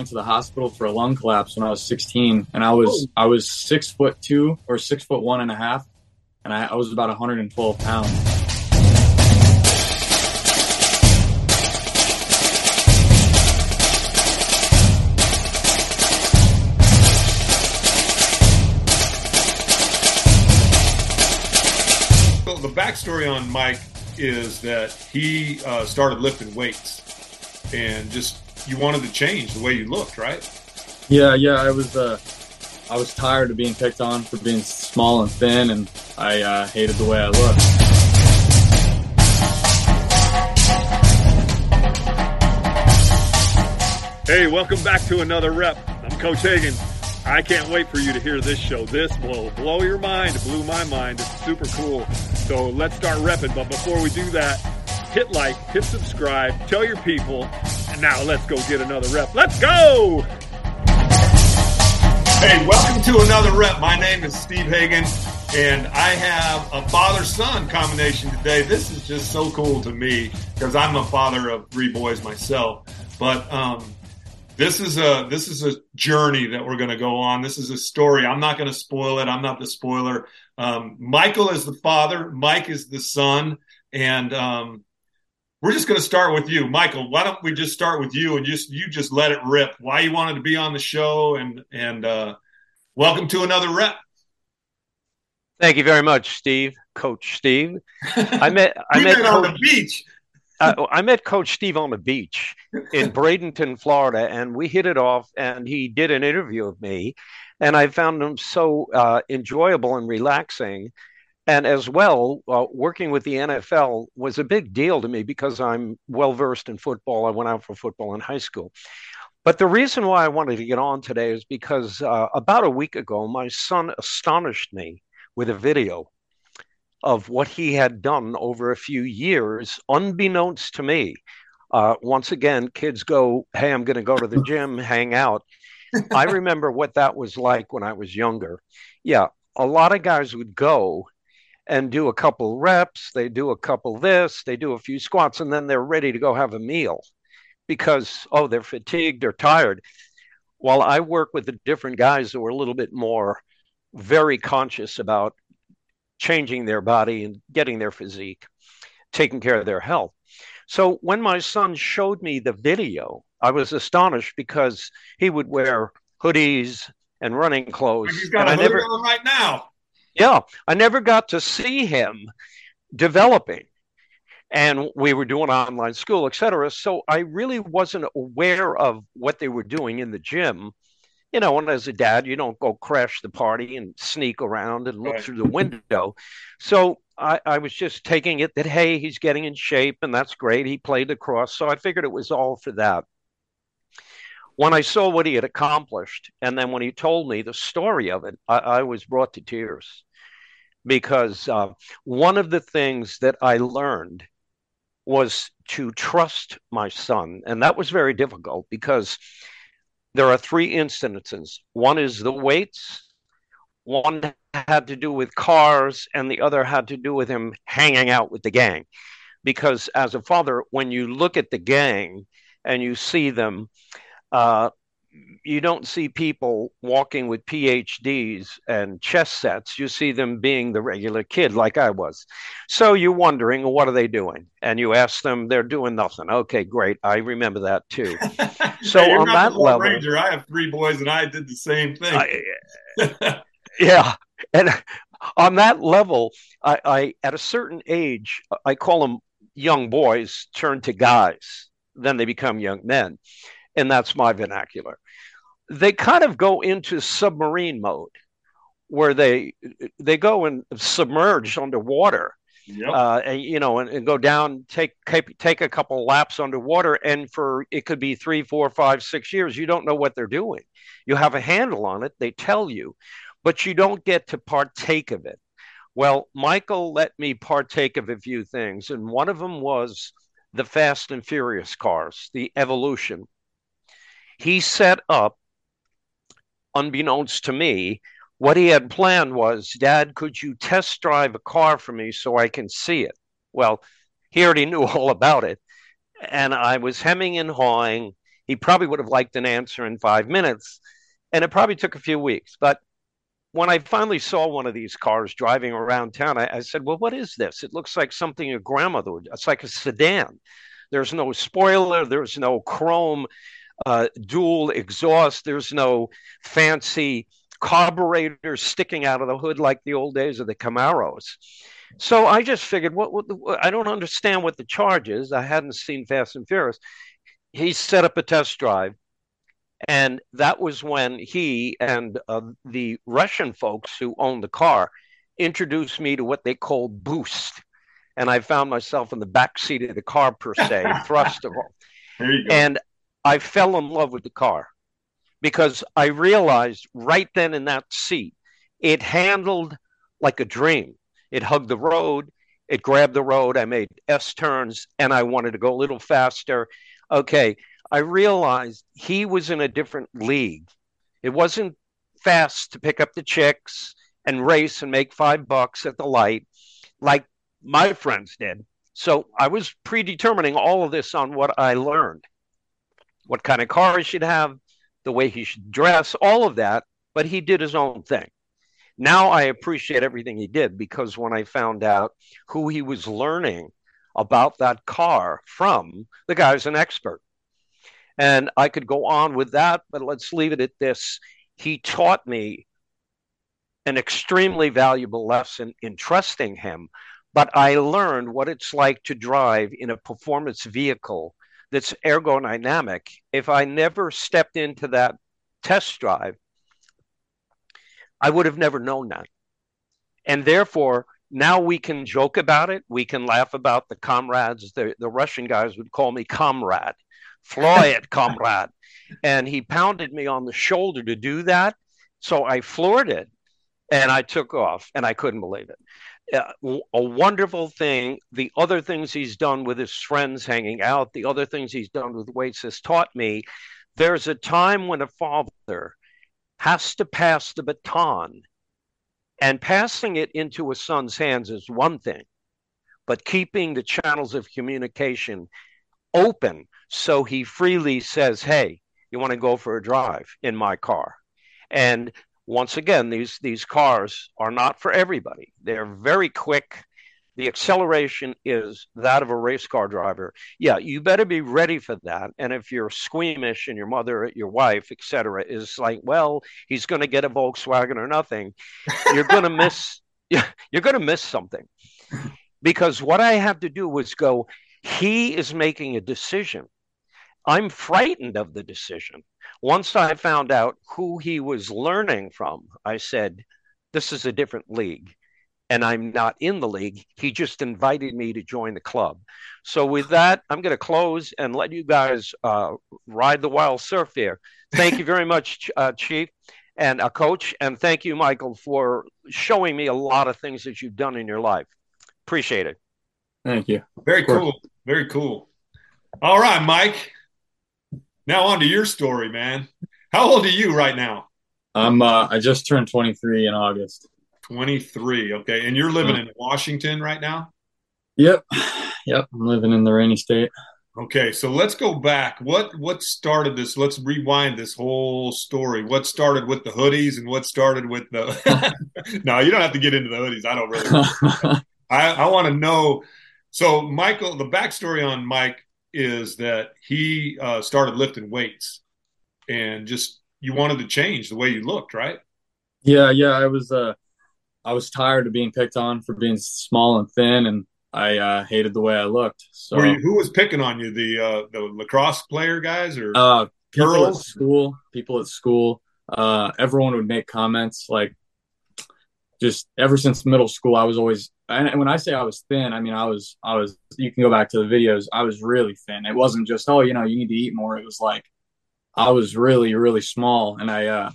Yeah, I, I, went to the hospital for a lung collapse when I was 16, and I was oh. I was six foot two or six foot one and a half, and I, I was about 112 pounds. Well, the backstory on Mike is that he uh, started lifting weights and just you wanted to change the way you looked, right? Yeah, yeah. I was uh, I was tired of being picked on for being small and thin, and I uh, hated the way I looked. Hey, welcome back to another rep. I'm Coach Hagan. I can't wait for you to hear this show. This will blow your mind. It blew my mind. It's super cool. So let's start repping. But before we do that, hit like, hit subscribe, tell your people, and now let's go get another rep. Let's go! Hey, welcome to another rep. My name is Steve Hagan, and I have a father son combination today. This is just so cool to me because I'm a father of three boys myself. But um, this is a this is a journey that we're going to go on. This is a story. I'm not going to spoil it. I'm not the spoiler. Um, Michael is the father. Mike is the son, and um, we're just going to start with you, Michael. Why don't we just start with you and just you just let it rip? Why you wanted to be on the show and and uh, welcome to another rep. Thank you very much, Steve, Coach Steve. I met I met, met on the beach. uh, I met Coach Steve on the beach in Bradenton, Florida, and we hit it off. And he did an interview of me, and I found him so uh, enjoyable and relaxing and as well, uh, working with the NFL was a big deal to me because I'm well versed in football. I went out for football in high school. But the reason why I wanted to get on today is because uh, about a week ago, my son astonished me with a video of what he had done over a few years, unbeknownst to me. Uh, once again, kids go, Hey, I'm going to go to the gym, hang out. I remember what that was like when I was younger. Yeah, a lot of guys would go and do a couple reps, they do a couple this, they do a few squats, and then they're ready to go have a meal because, oh, they're fatigued, they're tired. While I work with the different guys who are a little bit more very conscious about changing their body and getting their physique, taking care of their health. So when my son showed me the video, I was astonished because he would wear hoodies and running clothes. He's got a hoodie never, on right now. Yeah, I never got to see him developing. And we were doing online school, et cetera. So I really wasn't aware of what they were doing in the gym. You know, and as a dad, you don't go crash the party and sneak around and look right. through the window. So I, I, was just taking it that, hey, he's getting in shape and that's great. He played lacrosse. So I figured it was all for that when I saw what he had accomplished, and then when he told me the story of it, I, I was brought to tears because uh, one of the things that I learned was to trust my son. And that was very difficult because there are three instances one is the weights, one had to do with cars, and the other had to do with him hanging out with the gang. Because as a father, when you look at the gang and you see them, uh, you don't see people walking with PhDs and chess sets. You see them being the regular kid, like I was. So you're wondering, what are they doing? And you ask them, they're doing nothing. Okay, great. I remember that too. So hey, on that level, Ranger, I have three boys, and I did the same thing. I, yeah, and on that level, I, I at a certain age, I call them young boys turn to guys. Then they become young men and that's my vernacular. They kind of go into submarine mode where they they go and submerge underwater. Yep. Uh, and, you know, and, and, go down, take take a couple laps underwater, and for it could be three, four, five, six years. You don't know what they're doing. You have a handle on it. They tell you, but you don't get to partake of it. Well, Michael let me partake of a few things, and one of them was the Fast and Furious cars, the evolution he set up, unbeknownst to me, what he had planned was, Dad, could you test drive a car for me so I can see it? Well, he already knew all about it. And I was hemming and hawing. he probably would have liked an answer in five minutes. And it probably took a few weeks. But when I finally saw one of these cars driving around town, I, I said, Well, what is this? It looks like something your grandmother would, it's like a sedan. There's no spoiler, there's no chrome uh, dual exhaust, there's no fancy carburetor sticking out of the hood like the old days of the Camaros. So I just figured, what, what the, I don't understand what the charge is. I hadn't seen Fast and Furious. He set up a test drive. And that was when he and uh, the Russian folks who owned the car introduced me to what they call boost. And I found myself in the back seat of the car, per se, thrust of all. And I fell in love with the car because I realized right then in that seat, it handled like a dream. It hugged the road, it grabbed the road. I made S turns and I wanted to go a little faster. Okay, I realized he was in a different league. It wasn't fast to pick up the chicks and race and make five bucks at the light like my friends did. So I was predetermining all of this on what I learned what kind of car he should have, the way he should dress, all of that. But he did his own thing. Now I appreciate everything he did because when I found out who he was learning about that car from, the guy's an expert. And I could go on with that, but let's leave it at this. He taught me an extremely valuable lesson in trusting him, but I learned what it's like to drive in a performance vehicle that's ergodynamic. If I never stepped into that test drive, I would have never known that. And therefore, now we can joke about it. We can laugh about the comrades. The, the Russian guys would call me comrade, Floyd comrade. And he pounded me on the shoulder to do that. So I floored it and I took off and I couldn't believe it a wonderful thing. The other things he's done with his friends hanging out, the other things he's done with weights has taught me there's a time when a father has to pass the baton, and passing it into a son's hands is one thing, but keeping the channels of communication open so he freely says, Hey, you want to go for a drive in my car? And once again, these these cars are not for everybody. They're very quick. The acceleration is that of a race car driver. Yeah, you better be ready for that. And if you're squeamish and your mother, your wife, etc., is like, well, he's going to get a Volkswagen or nothing, you're going to miss. You're going to miss something because what I have to do was go. He is making a decision. I'm frightened of the decision. Once I found out who he was learning from, I said, This is a different league. And I'm not in the league. He just invited me to join the club. So, with that, I'm going to close and let you guys uh, ride the wild surf here. Thank you very much, uh, Chief and uh, Coach. And thank you, Michael, for showing me a lot of things that you've done in your life. Appreciate it. Thank you. Very cool. Very cool. All right, Mike. Now on to your story, man. How old are you right now? I'm uh, I just turned 23 in August. 23. Okay. And you're living in Washington right now? Yep. Yep. I'm living in the rainy state. Okay, so let's go back. What what started this? Let's rewind this whole story. What started with the hoodies and what started with the No, you don't have to get into the hoodies. I don't really I, I want to know. So Michael, the backstory on Mike is that he uh, started lifting weights and just you wanted to change the way you looked, right? Yeah, yeah. I was uh, I was tired of being picked on for being small and thin, and I uh, hated the way I looked. So you, who was picking on you? The uh, the lacrosse player guys or uh, people girls? at school? People at school. Uh, everyone would make comments like, just ever since middle school, I was always and when I say I was thin, I mean I was I was. You can go back to the videos. I was really thin. It wasn't just oh you know you need to eat more. It was like I was really really small, and I uh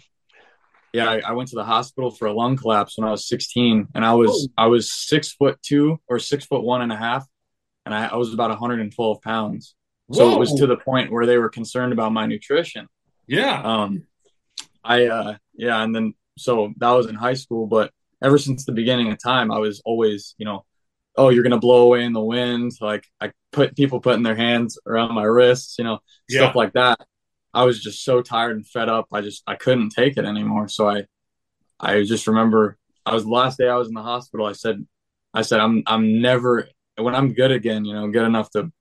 yeah I, I went to the hospital for a lung collapse when I was 16, and I was I was six foot two or six foot one and a half, and I, I was about 112 pounds. So Whoa. it was to the point where they were concerned about my nutrition. Yeah. Um, I uh yeah, and then so that was in high school, but ever since the beginning of time, I was always, you know, oh, you're gonna blow away in the wind. Like I put people putting their hands around my wrists, you know, yeah. stuff like that. I was just so tired and fed up. I just I couldn't take it anymore. So I I just remember I was the last day I was in the hospital. I said I said I'm I'm never when I'm good again, you know, good enough to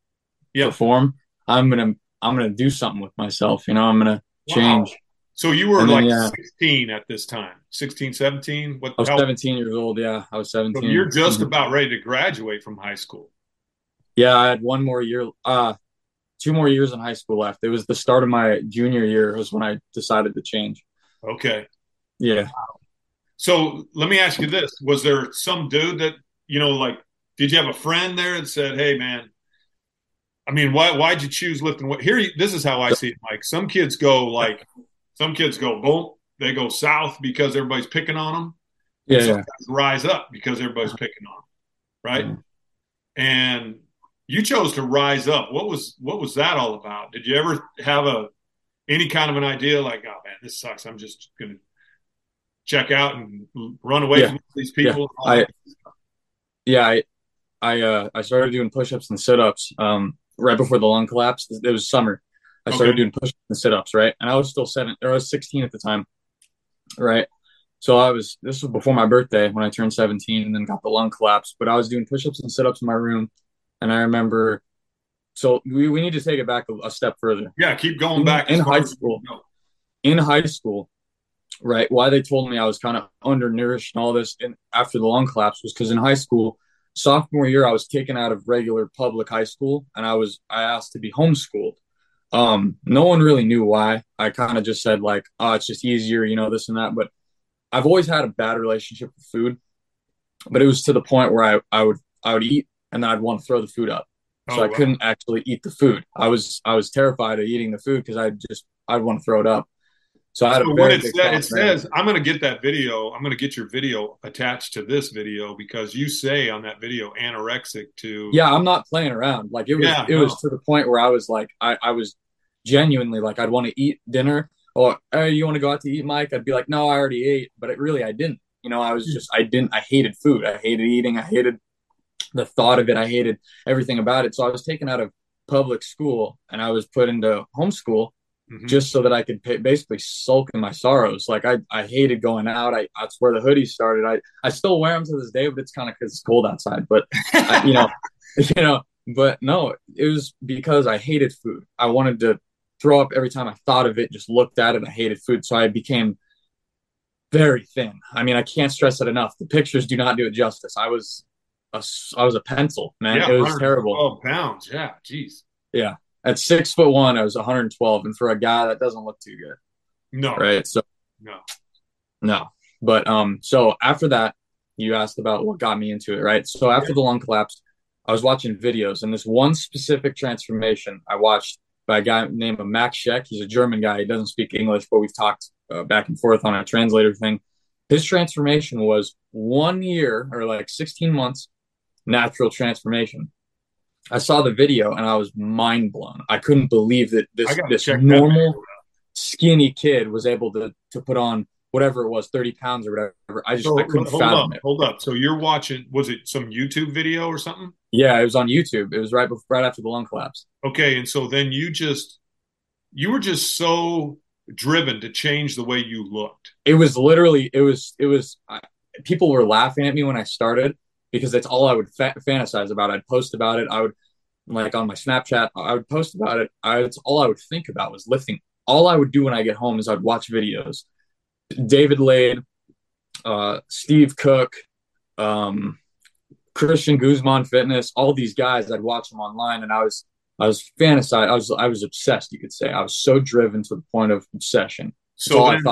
yep. perform. I'm gonna I'm gonna do something with myself. You know, I'm gonna change. So you were like yeah. 16 at this time, 16, 17? What, I was 17 years old. Yeah, I was 17. So you're just mm-hmm. about ready to graduate from high school. Yeah, I had one more year, uh, two more years in high school left. It was the start of my junior year was when I decided to change. Okay. Yeah. Wow. So let me ask you this: Was there some dude that you know, like, did you have a friend there that said, "Hey, man"? I mean, why why'd you choose lifting weight? Here, this is how I see it, Mike. Some kids go like some kids go boom, they go south because everybody's picking on them. Yeah, yeah. rise up because everybody's picking on them, right? Mm-hmm. And you chose to rise up. What was what was that all about? Did you ever have a any kind of an idea like, oh man, this sucks. I'm just gonna check out and run away yeah. from these people? Yeah. I, yeah, I I uh I started doing push-ups and sit-ups um right before the lung collapse. It was summer. I started okay. doing push-ups and sit ups, right? And I was still seven or I was 16 at the time, right? So I was, this was before my birthday when I turned 17 and then got the lung collapse. But I was doing push ups and sit ups in my room. And I remember, so we, we need to take it back a, a step further. Yeah, keep going in, back. In high school, in high school, right? Why they told me I was kind of undernourished and all this and after the lung collapse was because in high school, sophomore year, I was taken out of regular public high school and I was, I asked to be homeschooled um, no one really knew why. I kind of just said like, oh, it's just easier, you know, this and that. But I've always had a bad relationship with food. But it was to the point where I, I would I would eat and then I'd want to throw the food up. So oh, I wow. couldn't actually eat the food. I was I was terrified of eating the food because I just I'd want to throw it up. So I had so a very it, said, it says I'm going to get that video. I'm going to get your video attached to this video because you say on that video anorexic to. Yeah, I'm not playing around. Like it was yeah, it no. was to the point where I was like I I was genuinely like I'd want to eat dinner or you want to go out to eat, Mike? I'd be like, no, I already ate, but it really I didn't. You know, I was just I didn't. I hated food. I hated eating. I hated the thought of it. I hated everything about it. So I was taken out of public school and I was put into homeschool mm-hmm. just so that I could pay, basically sulk in my sorrows. Like I, I hated going out. I that's where the hoodies started. I, I still wear them to this day, but it's kind of because it's cold outside. But I, you know, you know, but no, it was because I hated food. I wanted to throw up every time I thought of it, just looked at it. I hated food. So I became very thin. I mean, I can't stress it enough. The pictures do not do it justice. I was a, I was a pencil, man. Yeah, it was terrible. Oh, pounds. Yeah. Jeez. Yeah. At six foot one, I was 112. And for a guy, that doesn't look too good. No. Right. So, no. No. But, um, so after that, you asked about what got me into it, right? So after yeah. the lung collapse, I was watching videos and this one specific transformation I watched by a guy named Max Scheck. He's a German guy. He doesn't speak English, but we've talked uh, back and forth on a translator thing. His transformation was one year or like 16 months natural transformation. I saw the video and I was mind blown. I couldn't believe that this this normal skinny kid was able to to put on whatever it was, 30 pounds or whatever. I just so, I couldn't hold fathom up, it. Hold up. So you're watching, was it some YouTube video or something? Yeah, it was on YouTube. It was right before, right after the lung collapse. Okay. And so then you just, you were just so driven to change the way you looked. It was literally, it was, it was, I, people were laughing at me when I started because that's all I would fa- fantasize about. I'd post about it. I would, like on my Snapchat, I would post about it. I, it's all I would think about was lifting. All I would do when I get home is I'd watch videos David Laid, uh, Steve Cook, um, Christian Guzman Fitness, all these guys. I'd watch them online, and I was I was fantasized. I was I was obsessed. You could say I was so driven to the point of obsession. So then,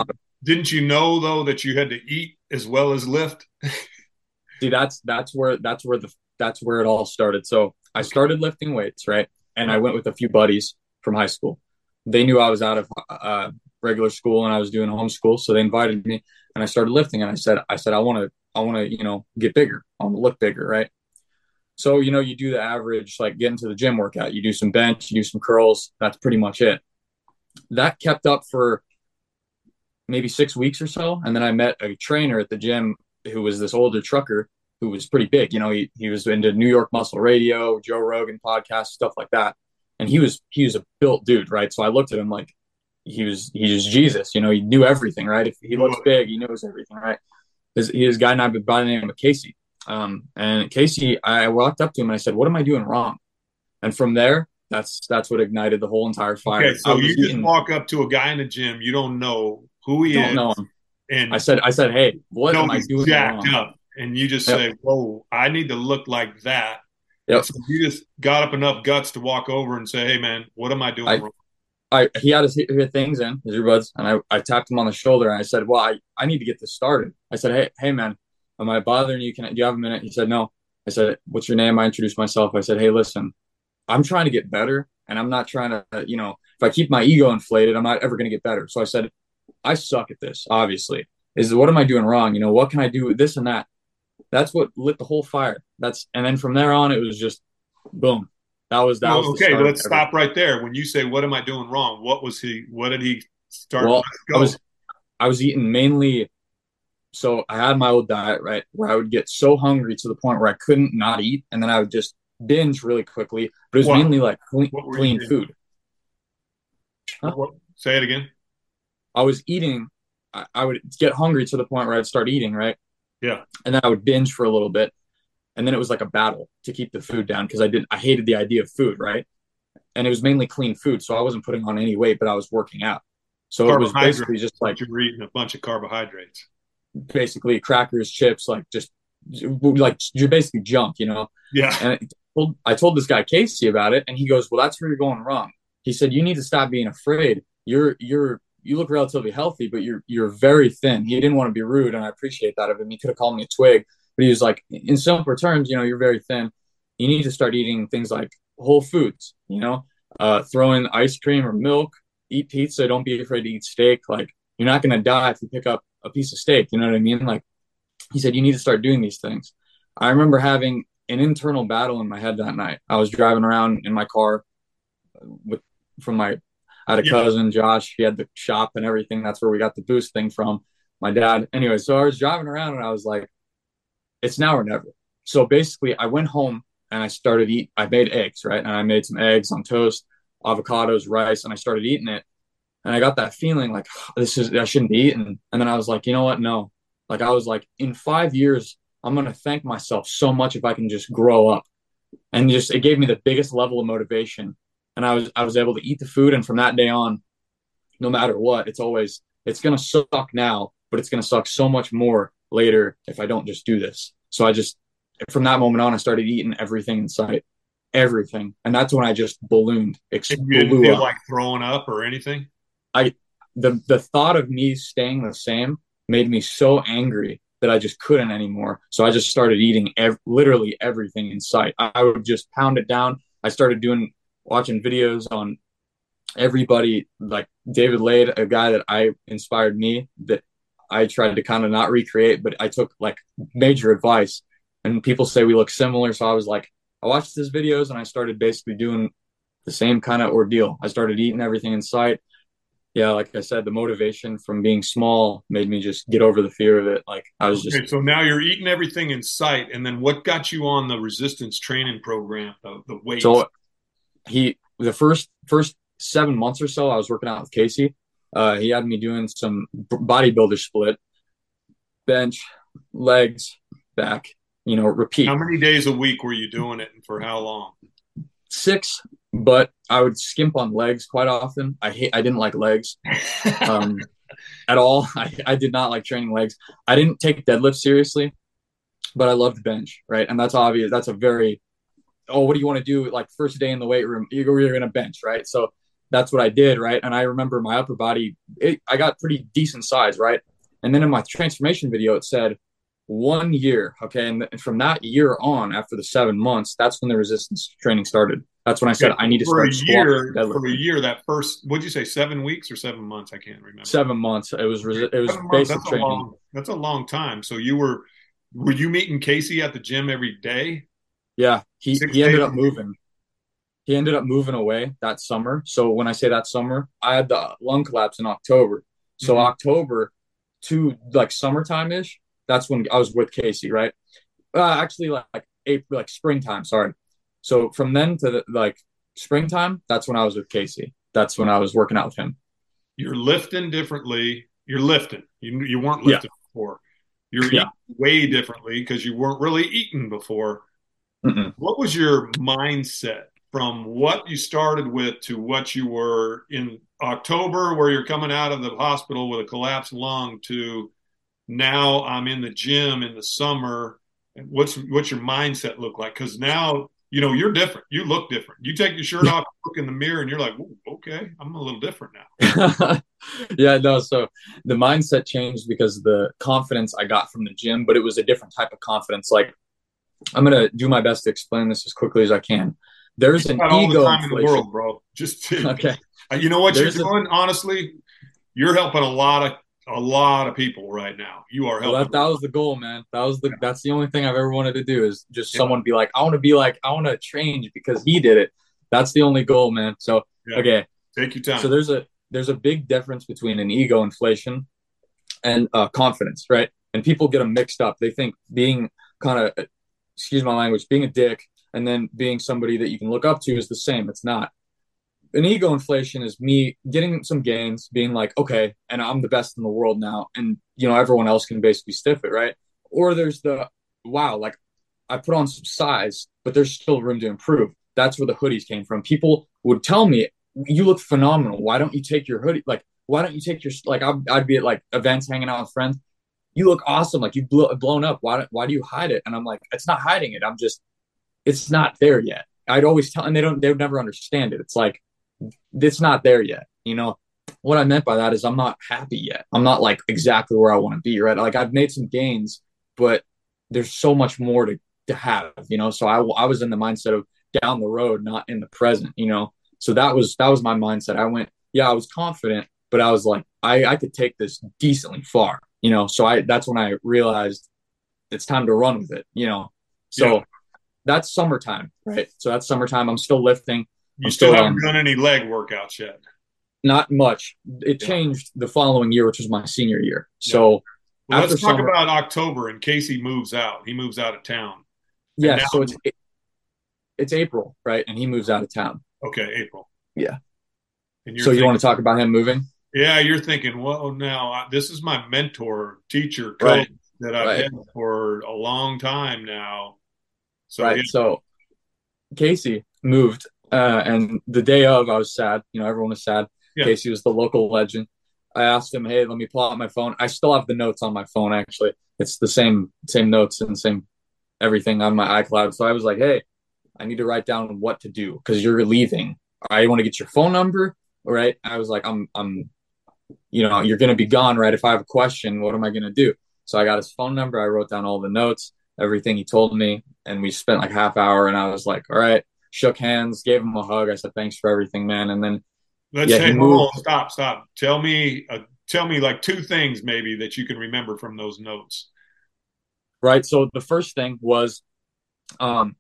didn't you know though that you had to eat as well as lift? See, that's that's where that's where the that's where it all started. So I started lifting weights, right? And I went with a few buddies from high school. They knew I was out of uh, regular school and I was doing homeschool. So they invited me and I started lifting and I said, I said, I want to, I want to, you know, get bigger. I want to look bigger. Right. So, you know, you do the average, like get into the gym workout, you do some bench, you do some curls. That's pretty much it. That kept up for maybe six weeks or so. And then I met a trainer at the gym who was this older trucker who was pretty big. You know, he, he was into New York Muscle Radio, Joe Rogan podcast, stuff like that. And he was he was a built dude, right? So I looked at him like, he was he was Jesus. You know, he knew everything, right? If he looks big, he knows everything, right? His, his guy and I by the name of Casey. Um, and Casey, I walked up to him and I said, "What am I doing wrong?" And from there, that's that's what ignited the whole entire fire. Okay, so you just eating, walk up to a guy in the gym, you don't know who he don't is. Know him. And I said, I said, "Hey, what am I doing jacked wrong?" Up, and you just yep. say, "Whoa, I need to look like that." Yep. So you just got up enough guts to walk over and say, "Hey, man, what am I doing I, wrong?" I he had his, his things in his earbuds, and I, I tapped him on the shoulder and I said, "Well, I, I need to get this started." I said, "Hey, hey, man, am I bothering you? Can I, do you have a minute?" He said, "No." I said, "What's your name?" I introduced myself. I said, "Hey, listen, I'm trying to get better, and I'm not trying to, you know, if I keep my ego inflated, I'm not ever going to get better." So I said, "I suck at this. Obviously, is what am I doing wrong? You know, what can I do? With this and that." That's what lit the whole fire. That's and then from there on, it was just boom. That was that. Well, was okay. Let's stop right there. When you say, "What am I doing wrong?" What was he? What did he start? Well, I was I was eating mainly. So I had my old diet, right, where I would get so hungry to the point where I couldn't not eat, and then I would just binge really quickly. But it was what? mainly like clean, clean food. Huh? Say it again. I was eating. I, I would get hungry to the point where I'd start eating, right? Yeah. And then I would binge for a little bit, and then it was like a battle to keep the food down because I didn't I hated the idea of food, right? And it was mainly clean food, so I wasn't putting on any weight, but I was working out. So it was basically just like you're eating a bunch of carbohydrates. Basically, crackers, chips, like just like you're basically junk, you know. Yeah. And I told, I told this guy Casey about it, and he goes, "Well, that's where you're going wrong." He said, "You need to stop being afraid. You're you're you look relatively healthy, but you're you're very thin." He didn't want to be rude, and I appreciate that of him. He could have called me a twig, but he was like, in simple terms, you know, you're very thin. You need to start eating things like whole foods, you know, uh, throw in ice cream or milk, eat pizza. Don't be afraid to eat steak. Like, you're not going to die if you pick up a piece of steak. You know what I mean? Like, he said, you need to start doing these things. I remember having an internal battle in my head that night. I was driving around in my car with from my I had a yeah. cousin, Josh. He had the shop and everything. That's where we got the boost thing from. My dad. Anyway, so I was driving around and I was like, it's now or never. So basically, I went home and I started eat. I made eggs, right? And I made some eggs on toast, avocados, rice, and I started eating it. And I got that feeling like this is I shouldn't be eating. And then I was like, you know what? No. Like I was like, in five years, I'm gonna thank myself so much if I can just grow up. And just it gave me the biggest level of motivation. And I was I was able to eat the food. And from that day on, no matter what, it's always it's gonna suck now, but it's gonna suck so much more later if I don't just do this. So I just, from that moment on, I started eating everything in sight, everything, and that's when I just ballooned. Ex- you didn't feel up. like throwing up or anything. I the the thought of me staying the same made me so angry that I just couldn't anymore. So I just started eating ev- literally everything in sight. I, I would just pound it down. I started doing watching videos on everybody like David Laid, a guy that I inspired me that I tried to kind of not recreate, but I took like major advice. And people say we look similar, so I was like, I watched his videos and I started basically doing the same kind of ordeal. I started eating everything in sight. Yeah, like I said, the motivation from being small made me just get over the fear of it. Like I was just okay, so now you're eating everything in sight, and then what got you on the resistance training program, the, the weight? So he the first first seven months or so, I was working out with Casey, uh, he had me doing some bodybuilder split, bench, legs, back. You know, repeat. How many days a week were you doing it, and for how long? Six, but I would skimp on legs quite often. I hate. I didn't like legs um, at all. I, I did not like training legs. I didn't take deadlift seriously, but I loved bench. Right, and that's obvious. That's a very oh, what do you want to do? Like first day in the weight room, you're, you're going to bench, right? So that's what I did, right? And I remember my upper body, it, I got pretty decent size, right? And then in my transformation video, it said one year, okay? And from that year on, after the seven months, that's when the resistance training started. That's when I said okay, I need to for start a year. For a year, that first, what'd you say, seven weeks or seven months? I can't remember. Seven months. It was it was basic that's training. A long, that's a long time. So you were were you meeting Casey at the gym every day? Yeah, he Six he ended up moving he ended up moving away that summer. So when I say that summer, I had the lung collapse in October. So mm-hmm. October to like summertime ish, that's when I was with Casey, right? Uh, actually, like, like April, like springtime. Sorry. So from then to the, like springtime, that's when I was with Casey. That's when I was working out with him. you're lifting differently. You're lifting. You you weren't lifting yeah. before. You're yeah. eating way differently because you weren't really eating before. Mm-mm. What was your mindset from what you started with to what you were in October, where you're coming out of the hospital with a collapsed lung, to now I'm in the gym in the summer? What's what's your mindset look like? Because now you know you're different. You look different. You take your shirt off, look in the mirror, and you're like, okay, I'm a little different now. yeah, no. So the mindset changed because the confidence I got from the gym, but it was a different type of confidence. Like I'm gonna do my best to explain this as quickly as I can. There's an ego the in the world, bro. Just to, okay. You know what There's you're doing? A, honestly, you're helping a lot of a lot of people right now. You are helping. Well, that, that was the goal, man. That was the yeah. that's the only thing I've ever wanted to do is just yeah. someone be like, I want to be like, I want to change because he did it. That's the only goal, man. So yeah. okay, take your time. So there's a there's a big difference between an ego inflation and uh, confidence, right? And people get them mixed up. They think being kind of, excuse my language, being a dick and then being somebody that you can look up to is the same. It's not. An ego inflation is me getting some gains, being like, okay, and I'm the best in the world now, and you know everyone else can basically stiff it, right? Or there's the wow, like I put on some size, but there's still room to improve. That's where the hoodies came from. People would tell me, "You look phenomenal. Why don't you take your hoodie? Like, why don't you take your like?" I'd, I'd be at like events, hanging out with friends. You look awesome. Like you blow, blown up. Why? Why do you hide it? And I'm like, it's not hiding it. I'm just it's not there yet. I'd always tell, and they don't, they would never understand it. It's like, it's not there yet. You know, what I meant by that is I'm not happy yet. I'm not like exactly where I want to be, right? Like I've made some gains, but there's so much more to, to have, you know? So I, I was in the mindset of down the road, not in the present, you know? So that was, that was my mindset. I went, yeah, I was confident, but I was like, I, I could take this decently far, you know? So I, that's when I realized it's time to run with it, you know? So yeah that's summertime, right? So that's summertime. I'm still lifting. You still, still, haven't um, done any leg workouts yet. Not much. It yeah. changed the following year, which was my senior year. Yeah. So well, let's talk summer, about October in case he moves out. He moves out of town. Yeah, so it's it's April, right? And he moves out of town. Okay, April. Yeah. so thinking, you want to talk about him moving? Yeah, you're thinking, well, now this is my mentor, teacher, coach right. that I've right. had for a long time now so, right. Yeah. So Casey moved, uh, and the day of, I was sad. You know, everyone was sad. Yeah. Casey was the local legend. I asked him, "Hey, let me pull out my phone." I still have the notes on my phone. Actually, it's the same same notes and same everything on my iCloud. So I was like, "Hey, I need to write down what to do because you're leaving. I want to get your phone number, right?" I was like, "I'm I'm, you know, you're gonna be gone, right? If I have a question, what am I gonna do?" So I got his phone number. I wrote down all the notes everything he told me. And we spent like half hour and I was like, all right, shook hands, gave him a hug. I said, thanks for everything, man. And then let's yeah, say, on, stop, stop. Tell me, uh, tell me like two things maybe that you can remember from those notes. Right. So the first thing was, um,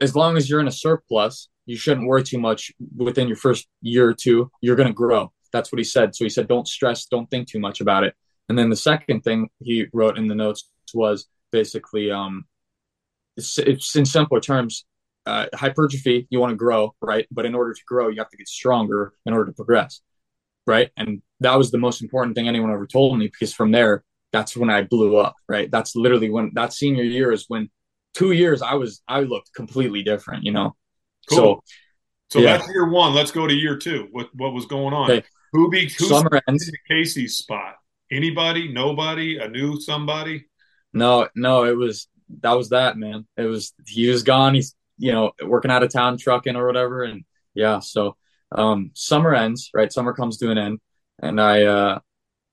as long as you're in a surplus, you shouldn't worry too much within your first year or two. You're going to grow. That's what he said. So he said, don't stress, don't think too much about it. And then the second thing he wrote in the notes was, basically um, it's, it's in simpler terms uh, hypertrophy you want to grow right? But in order to grow you have to get stronger in order to progress right? And that was the most important thing anyone ever told me because from there that's when i blew up right? That's literally when that senior year is when two years i was i looked completely different you know? Cool. so so yeah. that's year one. Let's go to year two. What what was going on? Okay. who be who's summer ends. casey's spot? Anybody? Nobody? A new somebody no, no, it was that was that man. It was he was gone. He's you know working out of town, trucking or whatever, and yeah. So um, summer ends, right? Summer comes to an end, and I uh,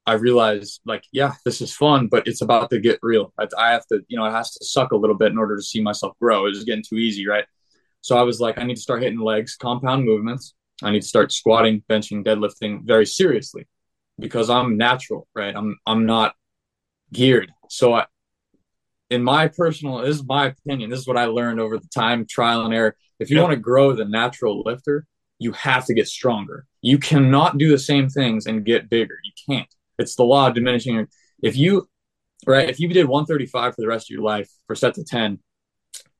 I realized like yeah, this is fun, but it's about to get real. I, I have to you know it has to suck a little bit in order to see myself grow. It was getting too easy, right? So I was like, I need to start hitting legs, compound movements. I need to start squatting, benching, deadlifting very seriously because I'm natural, right? I'm I'm not geared. So I, in my personal this is my opinion this is what i learned over the time trial and error if you yep. want to grow the natural lifter you have to get stronger you cannot do the same things and get bigger you can't it's the law of diminishing if you right if you did 135 for the rest of your life for set to 10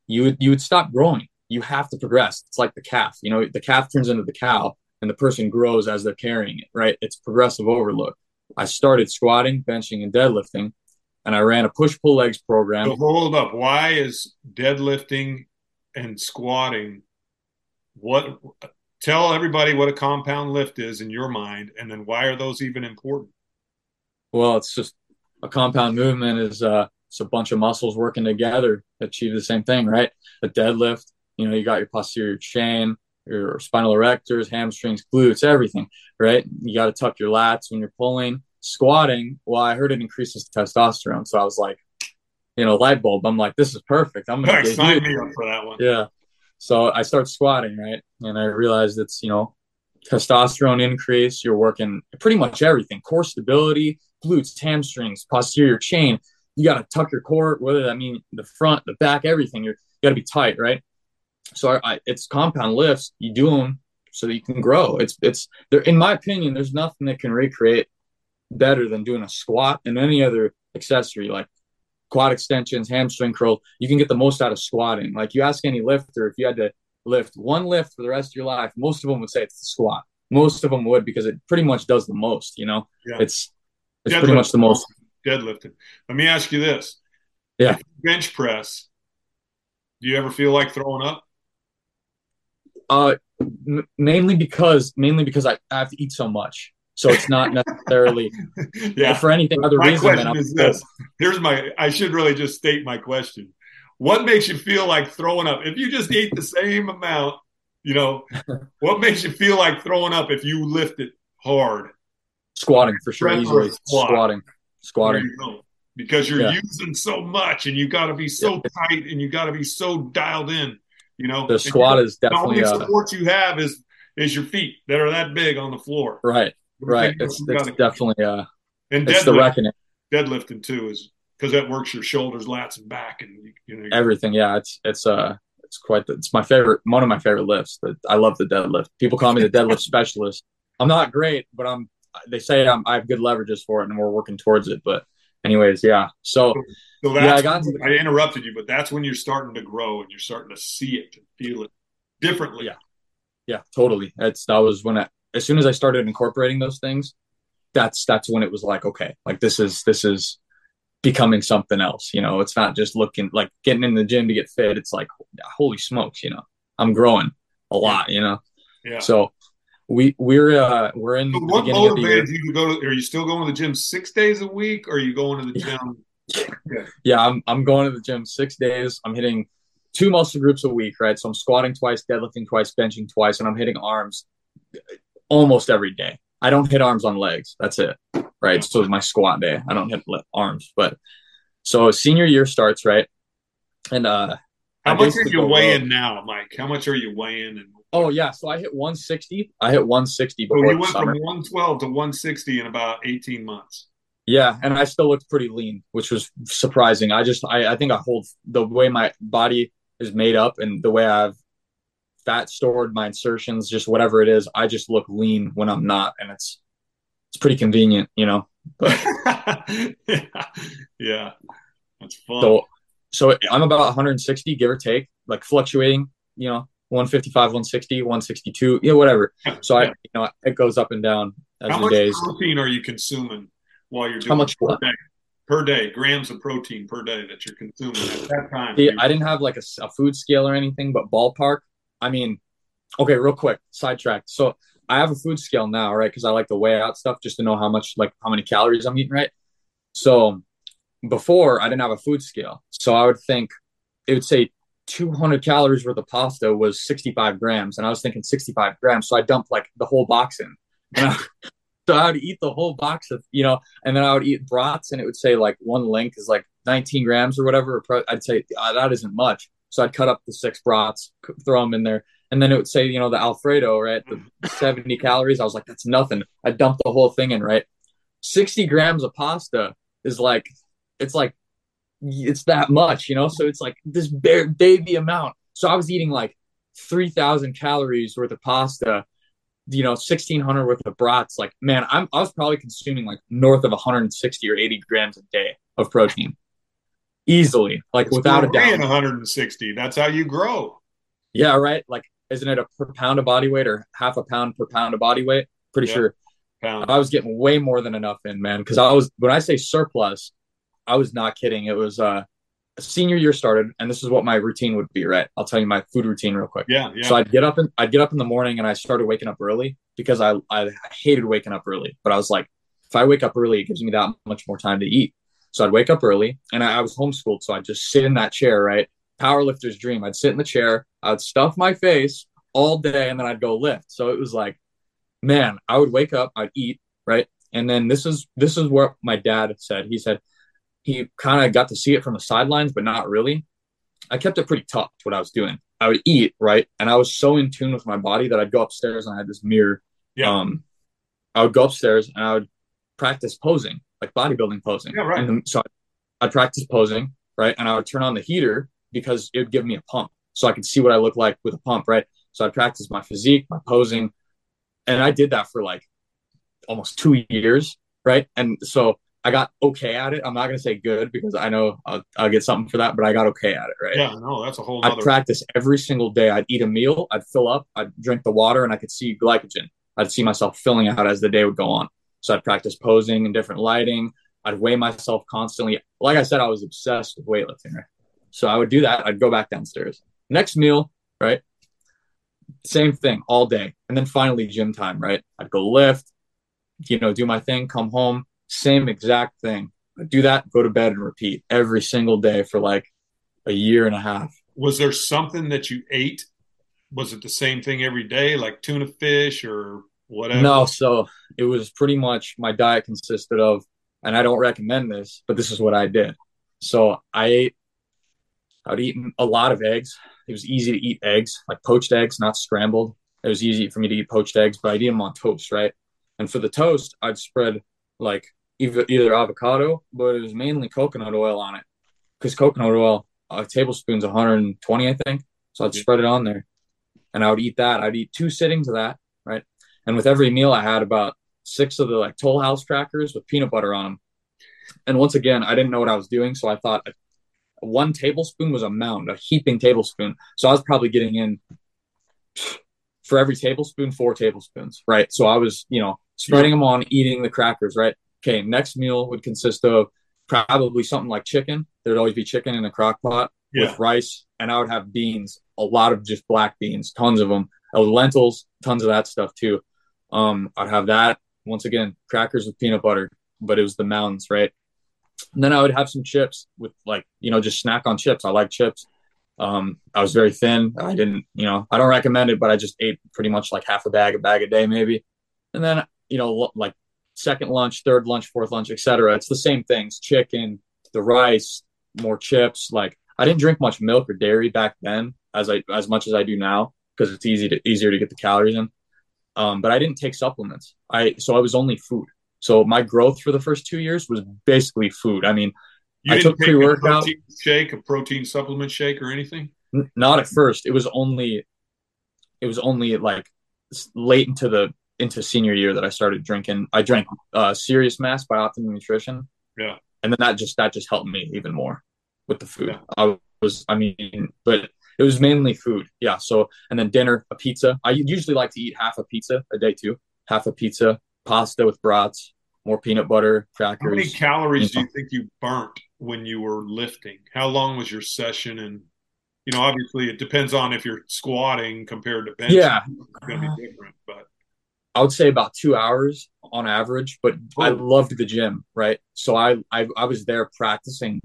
you would you would stop growing you have to progress it's like the calf you know the calf turns into the cow and the person grows as they're carrying it, right? It's progressive overload. I started squatting, benching, and deadlifting, and I ran a push pull legs program. So hold up. Why is deadlifting and squatting what tell everybody what a compound lift is in your mind and then why are those even important? Well, it's just a compound movement is uh it's a bunch of muscles working together to achieve the same thing, right? A deadlift, you know, you got your posterior chain, your spinal erectors, hamstrings, glutes, everything, right? You got to tuck your lats when you're pulling. Squatting, well, I heard it increases testosterone. So I was like, you know, light bulb. I'm like, this is perfect. I'm gonna sign me up for that one. Yeah. So I start squatting, right? And I realized it's, you know, testosterone increase. You're working pretty much everything core stability, glutes, hamstrings, posterior chain. You got to tuck your core, whether that mean the front, the back, everything. You're, you got to be tight, right? So I, I, it's compound lifts. You do them so that you can grow. It's it's there. In my opinion, there's nothing that can recreate better than doing a squat and any other accessory like quad extensions, hamstring curl. You can get the most out of squatting. Like you ask any lifter if you had to lift one lift for the rest of your life, most of them would say it's the squat. Most of them would because it pretty much does the most. You know, yeah. it's it's pretty much the most deadlifting. Let me ask you this: Yeah, bench press. Do you ever feel like throwing up? Uh, m- mainly because mainly because I, I have to eat so much. So it's not necessarily yeah. for anything other my reason. question is this. Here's my. I should really just state my question. What makes you feel like throwing up? If you just eat the same amount, you know, what makes you feel like throwing up if you lift it hard? Squatting for sure. Easily squat. squatting. Squatting. You because you're yeah. using so much and you got to be so yeah. tight and you got to be so dialed in. You know, the squat is definitely the only uh, support you have is is your feet that are that big on the floor. Right, right. It's, it's definitely uh, and it's the reckoning. Deadlifting too is because that works your shoulders, lats, and back, and you know everything. Yeah, it's it's uh it's quite the, it's my favorite one of my favorite lifts. But I love the deadlift. People call me the deadlift specialist. I'm not great, but I'm. They say I'm, I have good leverages for it, and we're working towards it. But anyways, yeah. So, so yeah, I got. I interrupted you, but that's when you're starting to grow and you're starting to see it and feel it differently. Yeah, yeah, totally. It's that was when I, as soon as I started incorporating those things, that's that's when it was like, okay, like this is this is becoming something else. You know, it's not just looking like getting in the gym to get fit. It's like, holy smokes, you know, I'm growing a lot. You know, yeah. So we we're uh we're in. So what motivated you to go to? Are you still going to the gym six days a week? Or are you going to the gym? yeah. yeah, I'm I'm going to the gym six days. I'm hitting two muscle groups a week, right? So I'm squatting twice, deadlifting twice, benching twice, and I'm hitting arms almost every day. I don't hit arms on legs. That's it, right? So it's my squat day. I don't hit arms, but so senior year starts, right? And uh, how much are you weighing now, Mike? How much are you weighing? And Oh yeah, so I hit 160. I hit 160 before. So you went from 112 to 160 in about 18 months. Yeah, and I still looked pretty lean, which was surprising. I just I, I think I hold the way my body is made up and the way I've fat stored, my insertions, just whatever it is, I just look lean when I'm not, and it's it's pretty convenient, you know. But yeah. yeah, that's fun. So so I'm about 160, give or take, like fluctuating, you know, 155, 160, 162, yeah, whatever. So I, you know, it goes up and down as How the much days. protein are you consuming while you're doing How much per day? Per day, grams of protein per day that you're consuming at that time. See, I didn't have like a, a food scale or anything, but ballpark. I mean, okay, real quick, sidetracked. So I have a food scale now, right? Because I like to weigh out stuff just to know how much, like, how many calories I'm eating, right? So before I didn't have a food scale, so I would think it would say 200 calories worth of pasta was 65 grams, and I was thinking 65 grams, so I dumped like the whole box in. So I would eat the whole box of, you know, and then I would eat brats, and it would say like one link is like 19 grams or whatever. I'd say oh, that isn't much, so I'd cut up the six brats, throw them in there, and then it would say, you know, the Alfredo, right, the mm. 70 calories. I was like, that's nothing. I dumped the whole thing in, right. 60 grams of pasta is like, it's like it's that much, you know? So it's like this bare baby amount. So I was eating like 3,000 calories worth of pasta, you know, 1,600 worth of brats. Like, man, I'm, I was probably consuming like north of 160 or 80 grams a day of protein easily, like it's without a doubt. 160. That's how you grow. Yeah, right. Like, isn't it a per pound of body weight or half a pound per pound of body weight? Pretty yeah. sure. Pound. I was getting way more than enough in, man. Because I was when I say surplus, I was not kidding. It was uh senior year started, and this is what my routine would be. Right, I'll tell you my food routine real quick. Yeah, yeah. So I'd get up and I'd get up in the morning, and I started waking up early because I I hated waking up early, but I was like, if I wake up early, it gives me that much more time to eat. So I'd wake up early, and I, I was homeschooled, so I'd just sit in that chair, right? Powerlifter's dream. I'd sit in the chair, I'd stuff my face all day, and then I'd go lift. So it was like, man, I would wake up, I'd eat, right? And then this is this is what my dad said. He said, he kind of got to see it from the sidelines, but not really. I kept it pretty tough what I was doing. I would eat, right? And I was so in tune with my body that I'd go upstairs and I had this mirror. Yeah. Um, I would go upstairs and I would practice posing, like bodybuilding posing. Yeah, right. And so I'd practice posing, right? And I would turn on the heater because it would give me a pump so I could see what I look like with a pump, right? So I'd practice my physique, my posing. And I did that for like almost two years, right? And so I got okay at it. I'm not gonna say good because I know I'll, I'll, get something for that, but I got okay at it, right? Yeah, no, that's a whole. I'd practice every single day. I'd eat a meal, I'd fill up, I'd drink the water, and I could see glycogen. I'd see myself filling out as the day would go on. So I'd practice posing in different lighting. I'd weigh myself constantly. Like I said, I was obsessed with weightlifting. Right? So I would do that. I'd go back downstairs. Next meal, right? Same thing all day, and then finally gym time. Right? I'd go lift, you know, do my thing, come home same exact thing. I'd do that, go to bed, and repeat every single day for like a year and a half. Was there something that you ate? Was it the same thing every day, like tuna fish or whatever? No, so it was pretty much my diet consisted of, and I don't recommend this, but this is what I did. So I ate, I would eat a lot of eggs. It was easy to eat eggs, like poached eggs, not scrambled. It was easy for me to eat poached eggs, but I'd eat them on toast, right? And for the toast, I'd spread like either, either avocado, but it was mainly coconut oil on it because coconut oil, a tablespoon's 120, I think. So I'd mm-hmm. spread it on there and I would eat that. I'd eat two sittings of that? And with every meal, I had about six of the like Town House crackers with peanut butter on them. And once again, I didn't know what I was doing. So I thought one tablespoon was a mound, a heaping tablespoon. So I was probably getting in for every tablespoon, four tablespoons, right? So I was, you know, spreading them on, eating the crackers, right? Okay, next meal would consist of probably something like chicken. There'd always be chicken in a crock pot yeah. with rice, and I would have beans, a lot of just black beans, tons of them. Lentils, tons of that stuff too. Um, I'd have that once again, crackers with peanut butter, but it was the mountains, right? And then I would have some chips with like, you know, just snack on chips. I like chips. Um, I was very thin. I didn't, you know, I don't recommend it, but I just ate pretty much like half a bag, a bag a day maybe. And then, you know, like second lunch, third lunch, fourth lunch, etc. It's the same things: chicken, the rice, more chips. Like I didn't drink much milk or dairy back then, as I as much as I do now, because it's easy to easier to get the calories in. Um, but I didn't take supplements. I so I was only food. So my growth for the first two years was basically food. I mean, you I took pre workout shake, a protein supplement shake, or anything. N- not at first. It was only, it was only like late into the into senior year that I started drinking. I drank uh, Serious Mass by Optimum Nutrition. Yeah, and then that just that just helped me even more with the food. Yeah. I was, I mean, but it was mainly food. Yeah. So and then dinner, a pizza. I usually like to eat half a pizza a day too. Half a pizza, pasta with brats, more peanut butter, crackers. How many mm-hmm. calories do you think you burnt when you were lifting? How long was your session? And you know, obviously, it depends on if you're squatting compared to bench. Yeah, it's going to be different, but I would say about two hours on average, but I oh. loved the gym, right? So I, I I was there practicing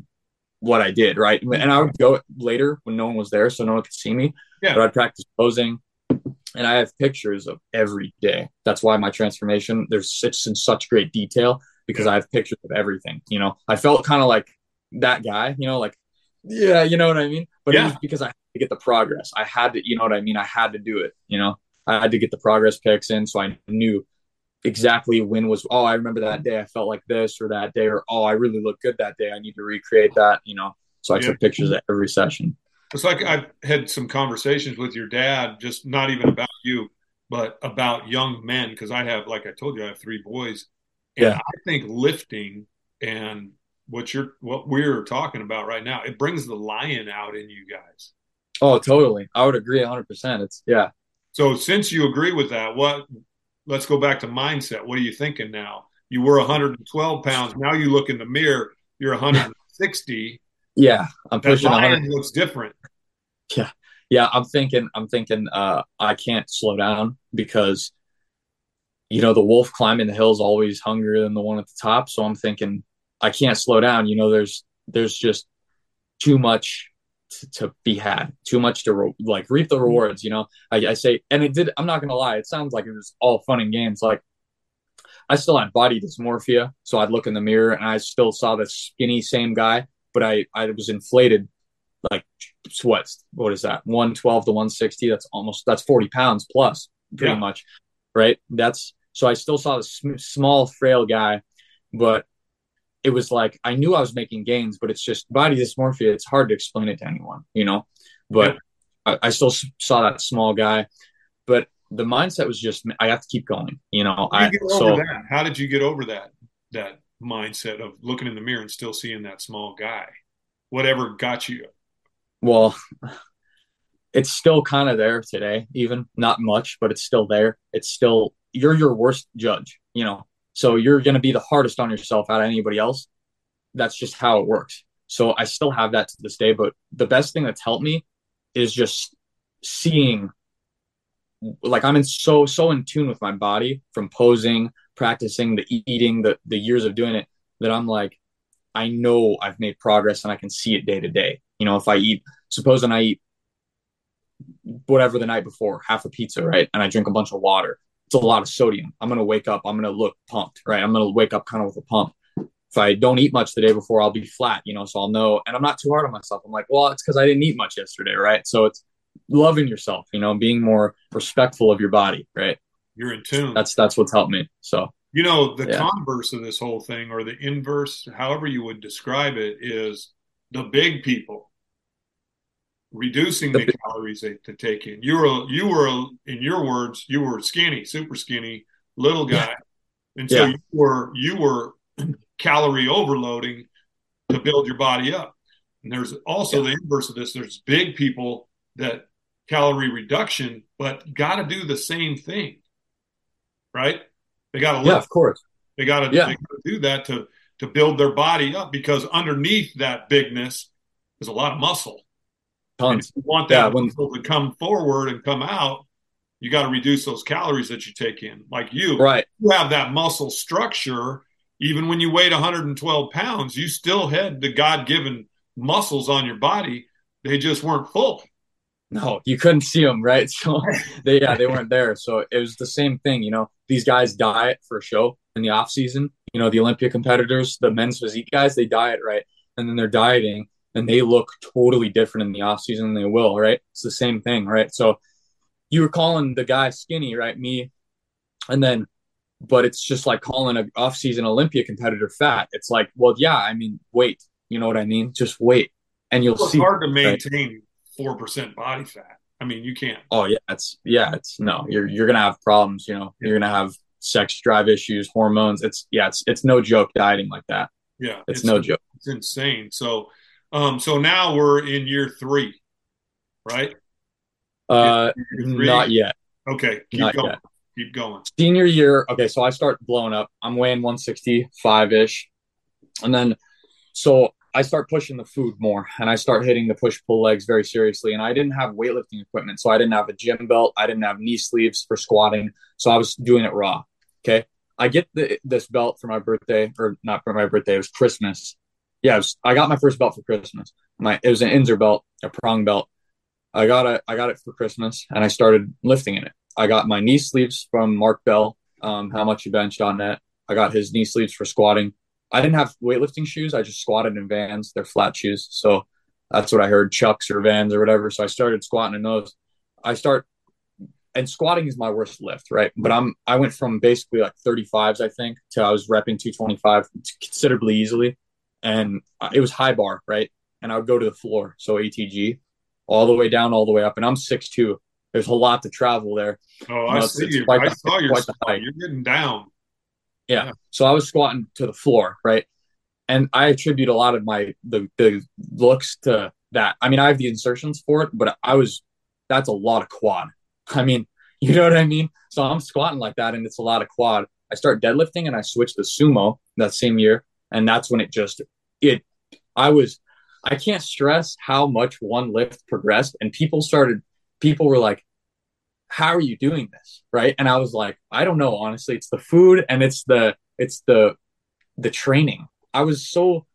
what I did, right? Mm-hmm. And I would go later when no one was there, so no one could see me. Yeah. But I'd practice posing, and I have pictures of every day. That's why my transformation there's it's in such great detail because yeah. I have pictures of everything. You know, I felt kind of like that guy. You know, like yeah, you know what I mean. But yeah. it was because I had to get the progress. I had to, you know what I mean. I had to do it. You know. I had to get the progress pics in so I knew exactly when was oh I remember that day I felt like this or that day or oh I really looked good that day I need to recreate that you know so I yeah. took pictures at every session. It's like I've had some conversations with your dad, just not even about you, but about young men because I have like I told you I have three boys, and yeah. I think lifting and what you're what we're talking about right now it brings the lion out in you guys Oh, totally. I would agree 100%. It's yeah. So since you agree with that, what let's go back to mindset. What are you thinking now? You were 112 pounds. Now you look in the mirror, you're 160. Yeah, I'm that pushing lion 100. looks different. Yeah. Yeah, I'm thinking I'm thinking uh I can't slow down because you know the wolf climbing the hill is always hungrier than the one at the top, so I'm thinking I can't slow down. You know, there's there's just too much to, to be had, too much to re- like reap the mm-hmm. rewards. You know, I, I say, and it did. I'm not gonna lie, it sounds like it was all fun and games. Like I still had body dysmorphia, so I'd look in the mirror and I still saw the skinny same guy, but I I was inflated. Like what? What is that? One twelve to one sixty. That's almost that's forty pounds plus, pretty Yeah. much, right? That's so I still saw the sm- small frail guy, but it was like I knew I was making gains, but it's just body dysmorphia. It's hard to explain it to anyone, you know. But I, I still saw that small guy, but the mindset was just I have to keep going, you know. How I you so that? How did you get over that that mindset of looking in the mirror and still seeing that small guy? Whatever got you. well, it's still kind of there today, even not much, but it's still there. It's still you're your worst judge, you know. So you're going to be the hardest on yourself out of anybody else. That's just how it works. So I still have that to this day, but the best thing that's helped me is just seeing like I'm in so so in tune with my body from posing, practicing, the eating, the the years of doing it that I'm like I know I've made progress and I can see it day to day. You know, if I eat, supposing I eat whatever the night before, half a pizza, right? And I drink a bunch of water. It's a lot of sodium. I'm going to wake up, I'm going to look pumped, right? I'm going to wake up kind of with a pump. If I don't eat much the day before, I'll be flat, you know, so I'll know. And I'm not too hard on myself. I'm like, well, it's because I didn't eat much yesterday, right? So it's loving yourself, you know, being more respectful of your body, right? You're in tune. That's that's what's helped me. So You know, the Yeah. converse of this whole thing, or the inverse, however you would describe it, is the big people reducing The the, calories they to take in. You were, you were, in your words, you were skinny, super skinny, little guy, and so Yeah. you were you were calorie overloading to build your body up. And there's also the inverse of this. There's big people that calorie reduction, but got to do the same thing, right? They got to yeah, of course. they got to Yeah. do that to to build their body up because underneath that bigness is a lot of muscle. And if you want that Yeah, when- muscle to come forward and come out, you got to reduce those calories that you take in. Like you, Right. you have that muscle structure. Even when you weighed 112 pounds, you still had the God given muscles on your body. They just weren't full. No, you couldn't see them, right? So they yeah, they weren't there. So it was the same thing, you know. These guys diet for a show in the off season. You know, the Olympia competitors, the men's physique guys, they diet right, and then they're dieting, and they look totally different in the off season than they will, right? It's the same thing, right? So you were calling the guy skinny, right? Me, and then, but it's just like calling an off season Olympia competitor fat. It's like, well, yeah, I mean, wait, you know what I mean? Just wait, and you'll It's see. hard to maintain four percent body fat. I mean, you can't. Oh yeah, it's yeah, it's no, you're you're gonna have problems, you know. You're gonna have sex drive issues, hormones. It's yeah, it's it's no joke dieting like that. Yeah, It's, no joke. It's insane. So, um, so now we're in year three, right? Uh Year three? not yet. Okay, keep Not going. yet. Keep going. Senior year, okay, so I start blowing up. I'm weighing 165 ish. And then so I start pushing the food more and I start hitting the push pull legs very seriously. And I didn't have weightlifting equipment. So I didn't have a gym belt. I didn't have knee sleeves for squatting. So I was doing it raw. Okay. I get the, this belt for my birthday, or not for my birthday, it was Christmas. Yeah, was, I got my first belt for Christmas. My it was an Inzer belt, a prong belt. I got it. I got it for Christmas, and I started lifting in it. I got my knee sleeves from Mark Bell. Um, how much you benched on that? I got his knee sleeves for squatting. I didn't have weightlifting shoes. I just squatted in Vans. They're flat shoes, so that's what I heard, Chucks or Vans or whatever. So I started squatting in those. I start, and squatting is my worst lift, right? But I'm I went from basically like 35s, I think, to I was repping 225 considerably easily, and it was high bar, right? And I would go to the floor, so ATG, all the way down, all the way up, and I'm 6'2". There's a lot to travel there. Oh, You I it's- see it's you. I the- saw your the You're getting down. Yeah. So I was squatting to the floor, right? and I attribute a lot of my the the looks to that. I mean, I have the insertions for it, but I was that's a lot of quad. I mean, you know what I mean? So I'm squatting like that, and it's a lot of quad. I start deadlifting, and I switch to sumo that same year, and that's when it just it. I was I can't stress how much one lift progressed, and people started. People were like, "How are you doing this?" Right? And I was like, "I don't know. Honestly, it's the food, and it's the it's the the training. I was so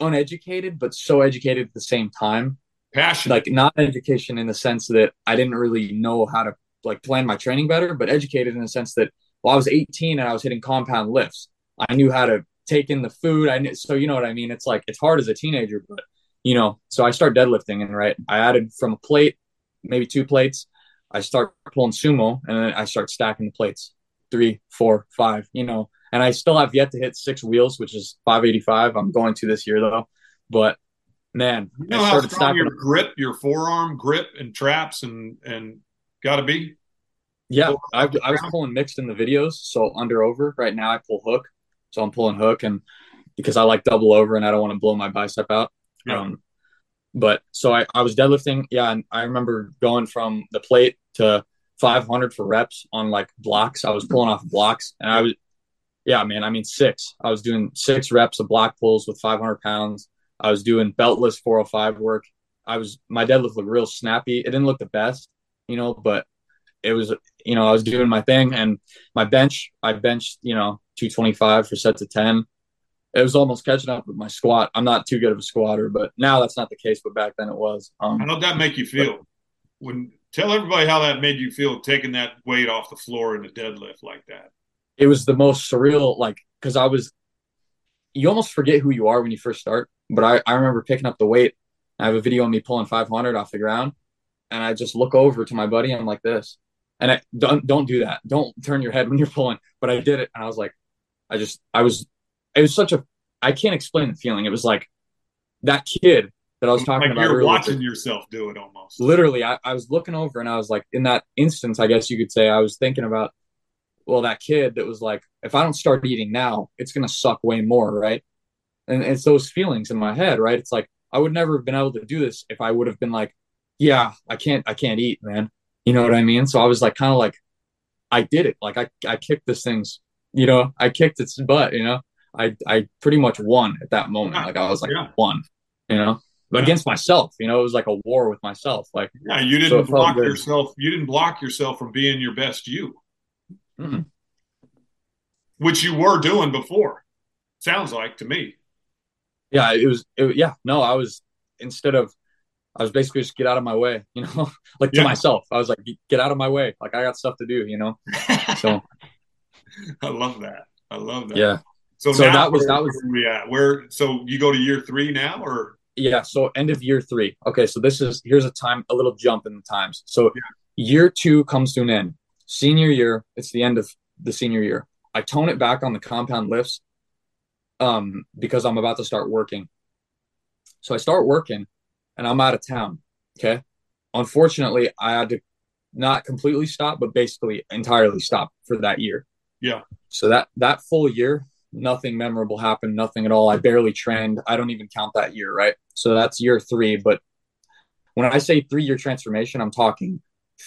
uneducated, but so educated at the same time. Passion, like not education in the sense that I didn't really know how to like plan my training better, but educated in the sense that well, I was 18 and I was hitting compound lifts. I knew how to take in the food. I knew, so you know what I mean. It's like it's hard as a teenager, but you know. So I start deadlifting and right, I added from a plate, maybe two plates. I start pulling sumo and then I start stacking the plates, three, four, five. You know, and I still have yet to hit six wheels, which is 585. I'm going to this year though, but man, you know how strong your grip, your forearm grip and traps and and got to be. Yeah, I, I was pulling mixed in the videos, so under over. Right now, I pull hook, so I'm pulling hook, and because I like double over and I don't want to blow my bicep out. Yeah. Um, but so I, I was deadlifting, yeah, and I remember going from the plate to 500 for reps on like blocks. I was pulling off blocks, and I was yeah, man. I mean, six. I was doing six reps of block pulls with 500 pounds. I was doing beltless 405 work. I was my deadlift looked real snappy. It didn't look the best, you know, but it was, you know, I was doing my thing. And my bench, I benched, you know, 225 for sets of 10. It was almost catching up with my squat. I'm not too good of a squatter, but now that's not the case. But back then it was. Um, how did that make you feel? But, when tell everybody how that made you feel taking that weight off the floor in a deadlift like that it was the most surreal, like, because I was, you almost forget who you are when you first start. But I, I remember picking up the weight. I have a video of me pulling 500 off the ground, and I just look over to my buddy. And I'm like this, and I don't don't do that. Don't turn your head when you're pulling. But I did it, and I was like, I just I was, it was such a I can't explain the feeling. It was like that kid that I was talking like about. You're earlier. watching yourself do it almost. Literally, I, I was looking over and I was like, in that instance, I guess you could say I was thinking about well, that kid that was like, if I don't start eating now, it's going to suck way more, right? And it's those feelings in my head, right? It's like I would never have been able to do this if I would have been like, yeah, I can't, I can't eat, man. You know what I mean? So I was like, kind of like, I did it. Like I, I kicked this thing's, you know, I kicked its butt. You know, I, I pretty much won at that moment. Like I was like, yeah. won. You know, yeah. against myself. You know, it was like a war with myself. Like, yeah, you didn't so block yourself. You didn't block yourself from being your best you. Mm-hmm. Which you were doing before. Sounds like to me. Yeah, it was. It, yeah, no, I was instead of I was basically just get out of my way, you know, like yeah. to myself. I was like, get out of my way. Like I got stuff to do, you know. So I love that. I love that. Yeah. So, so that was that was where we at? Where so you go to year three now or yeah, so end of year three. Okay, so this is here's a time a little jump in the times. So yeah. year two comes to an end. Senior year, it's the end of the senior year. I tone it back on the compound lifts um, because I'm about to start working. So I start working and I'm out of town. Okay. Unfortunately, I had to not completely stop, but basically entirely stop for that year. Yeah. So that that full year, nothing memorable happened, nothing at all. I barely trained. I don't even count that year, right? So that's year three. But when I say three year transformation, I'm talking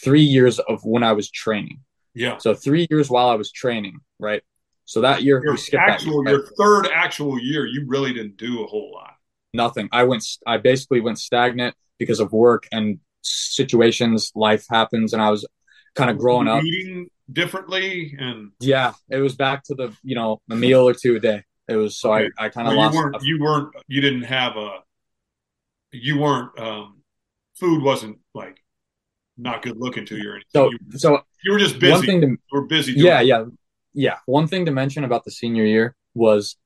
three years of when I was training. Yeah. So three years while I was training, right? So that year, your actual, year, your third actual year, you really didn't do a whole lot. Nothing. I went. I basically went stagnant because of work and situations. Life happens, and I was kind of growing up. Eating differently, and yeah, it was back to the you know a meal or two a day. It was so okay. I, I kind of well, lost. You weren't, you weren't. You didn't have a. You weren't. um Food wasn't like not good looking to you or anything. So, you, so you were just busy. One thing to, you were busy. yeah, it. yeah, yeah. One thing to mention about the senior year was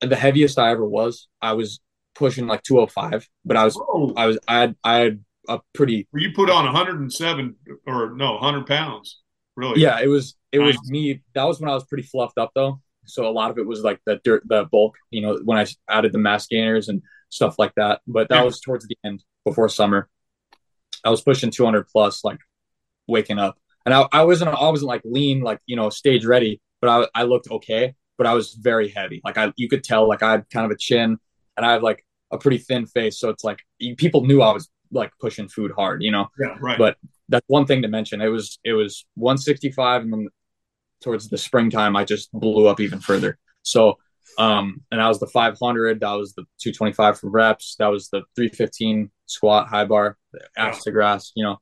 the heaviest I ever was. I was pushing like 205, but I was, Whoa. I was, I had, I had a pretty. You put on 107 or no 100 pounds. Really? Yeah, it was. It nice. was me. That was when I was pretty fluffed up though. So a lot of it was like the dirt, the bulk. You know, when I added the mass gainers and stuff like that. But that yeah. was towards the end before summer. I was pushing 200 plus, like waking up, and I, I wasn't I wasn't like lean, like you know, stage ready, but I I looked okay. but I was very heavy. Like I, you could tell, like I had kind of a chin, and I have like a pretty thin face, so it's like people knew I was like pushing food hard, you know. Yeah, right. But that's one thing to mention. It was it was 165, and then towards the springtime, I just blew up even further. So, um, and that was the 500. That was the 225 for reps. That was the 315 squat, high bar, abs to grass. You know,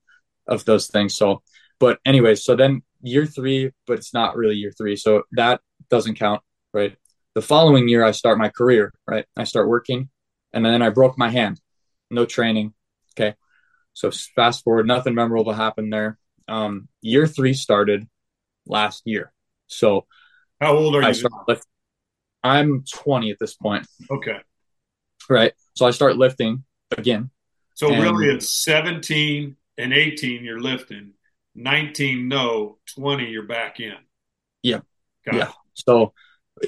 of those things. So, but anyways, so then year three, but it's not really year three, so that doesn't count, right? The following year, I start my career, right? I start working, and then I broke my hand. No training. So fast forward, nothing memorable happened there. Um, year three started last year. So how old are you? I I'm 20 at this point. Okay. Right. So I start lifting again. So really it's 17 and 18 you're lifting. 19 no, 20 you're back in. Yeah. Got yeah. It. So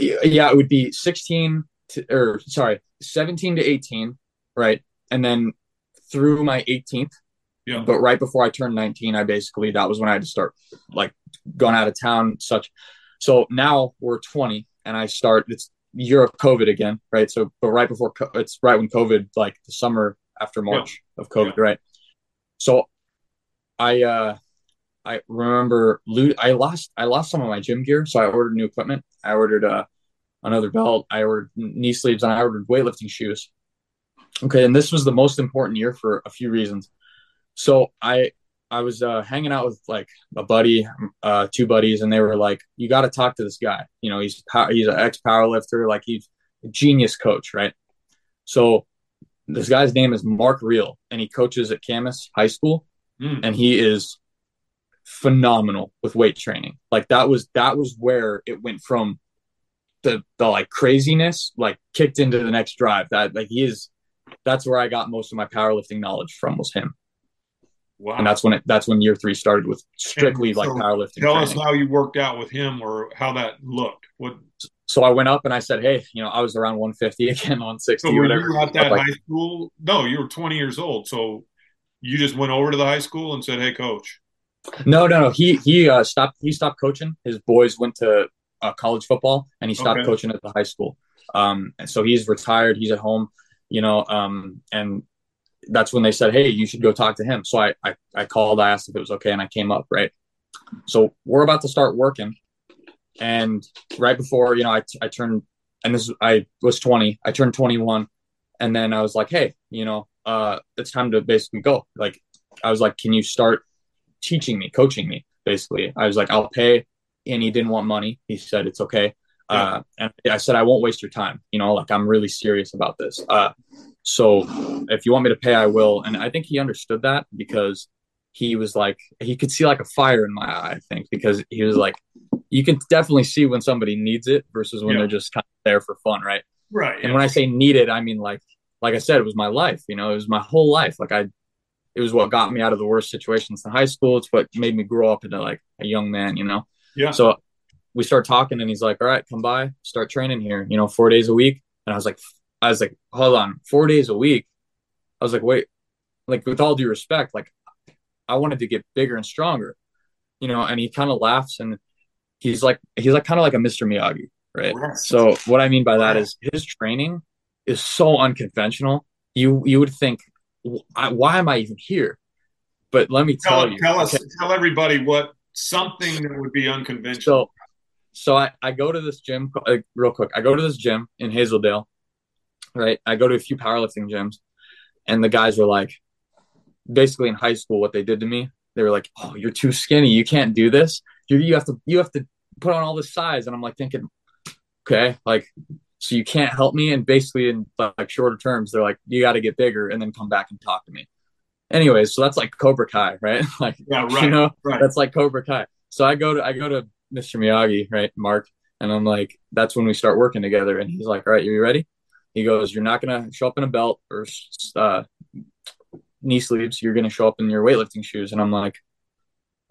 yeah, it would be 16 to, or sorry, 17 to 18, right? And then through my 18th. Yeah. But right before I turned 19, I basically that was when I had to start like going out of town such. So now we're 20 and I start it's year of COVID again, right? So but right before it's right when COVID like the summer after March yeah. of COVID, yeah. right? So I uh I remember lo- I lost I lost some of my gym gear, so I ordered new equipment. I ordered uh another belt. I ordered knee sleeves and I ordered weightlifting shoes. Okay, and this was the most important year for a few reasons. So I I was uh, hanging out with like a buddy, uh, two buddies, and they were like, "You got to talk to this guy. You know, he's he's an ex powerlifter, like he's a genius coach, right?" So this guy's name is Mark Real, and he coaches at Camas High School, mm. and he is phenomenal with weight training. Like that was that was where it went from the the like craziness, like kicked into the next drive. That like he is that's where I got most of my powerlifting knowledge from was him. Wow. And that's when it that's when year three started with strictly so like powerlifting. Tell training. us how you worked out with him or how that looked. What so I went up and I said, Hey, you know, I was around 150 again, 160. So were whatever. you at that like, high school? No, you were 20 years old. So you just went over to the high school and said, Hey coach. No, no, no. He he uh, stopped he stopped coaching. His boys went to uh, college football and he stopped okay. coaching at the high school. Um and so he's retired, he's at home, you know, um and that's when they said, "Hey, you should go talk to him." So I, I I called, I asked if it was okay, and I came up. Right. So we're about to start working, and right before you know, I I turned, and this I was twenty. I turned twenty one, and then I was like, "Hey, you know, uh, it's time to basically go." Like, I was like, "Can you start teaching me, coaching me?" Basically, I was like, "I'll pay," and he didn't want money. He said, "It's okay." Uh, and I said, I won't waste your time. You know, like I'm really serious about this. Uh, so if you want me to pay, I will. And I think he understood that because he was like, he could see like a fire in my eye, I think, because he was like, you can definitely see when somebody needs it versus when yeah. they're just kind of there for fun, right? Right. And yeah. when I say needed, I mean like, like I said, it was my life. You know, it was my whole life. Like I, it was what got me out of the worst situations in high school. It's what made me grow up into like a young man. You know. Yeah. So we start talking, and he's like, "All right, come by, start training here. You know, four days a week." And I was like, I was like, hold on, four days a week. I was like, wait, like with all due respect, like I wanted to get bigger and stronger, you know. And he kind of laughs and he's like, he's like kind of like a Mr. Miyagi, right? Yes. So what I mean by that is his training is so unconventional. You you would think, why am I even here? But let me tell, tell you, tell us, okay. tell everybody what something that would be unconventional. So, so I, I go to this gym uh, real quick. I go to this gym in Hazeldale right? I go to a few powerlifting gyms, and the guys were like, basically in high school, what they did to me, they were like, "Oh, you're too skinny. You can't do this. You you have to you have to put on all this size." And I'm like thinking, okay, like, so you can't help me. And basically, in like shorter terms, they're like, you got to get bigger and then come back and talk to me. Anyways, so that's like Cobra Kai, right? like, yeah, right, you know, right. that's like Cobra Kai. So I go to I go to Mr. Miyagi, right, Mark, and I'm like, that's when we start working together. And he's like, all right, are you ready? He goes, "You're not going to show up in a belt or uh, knee sleeves. You're going to show up in your weightlifting shoes." And I'm like,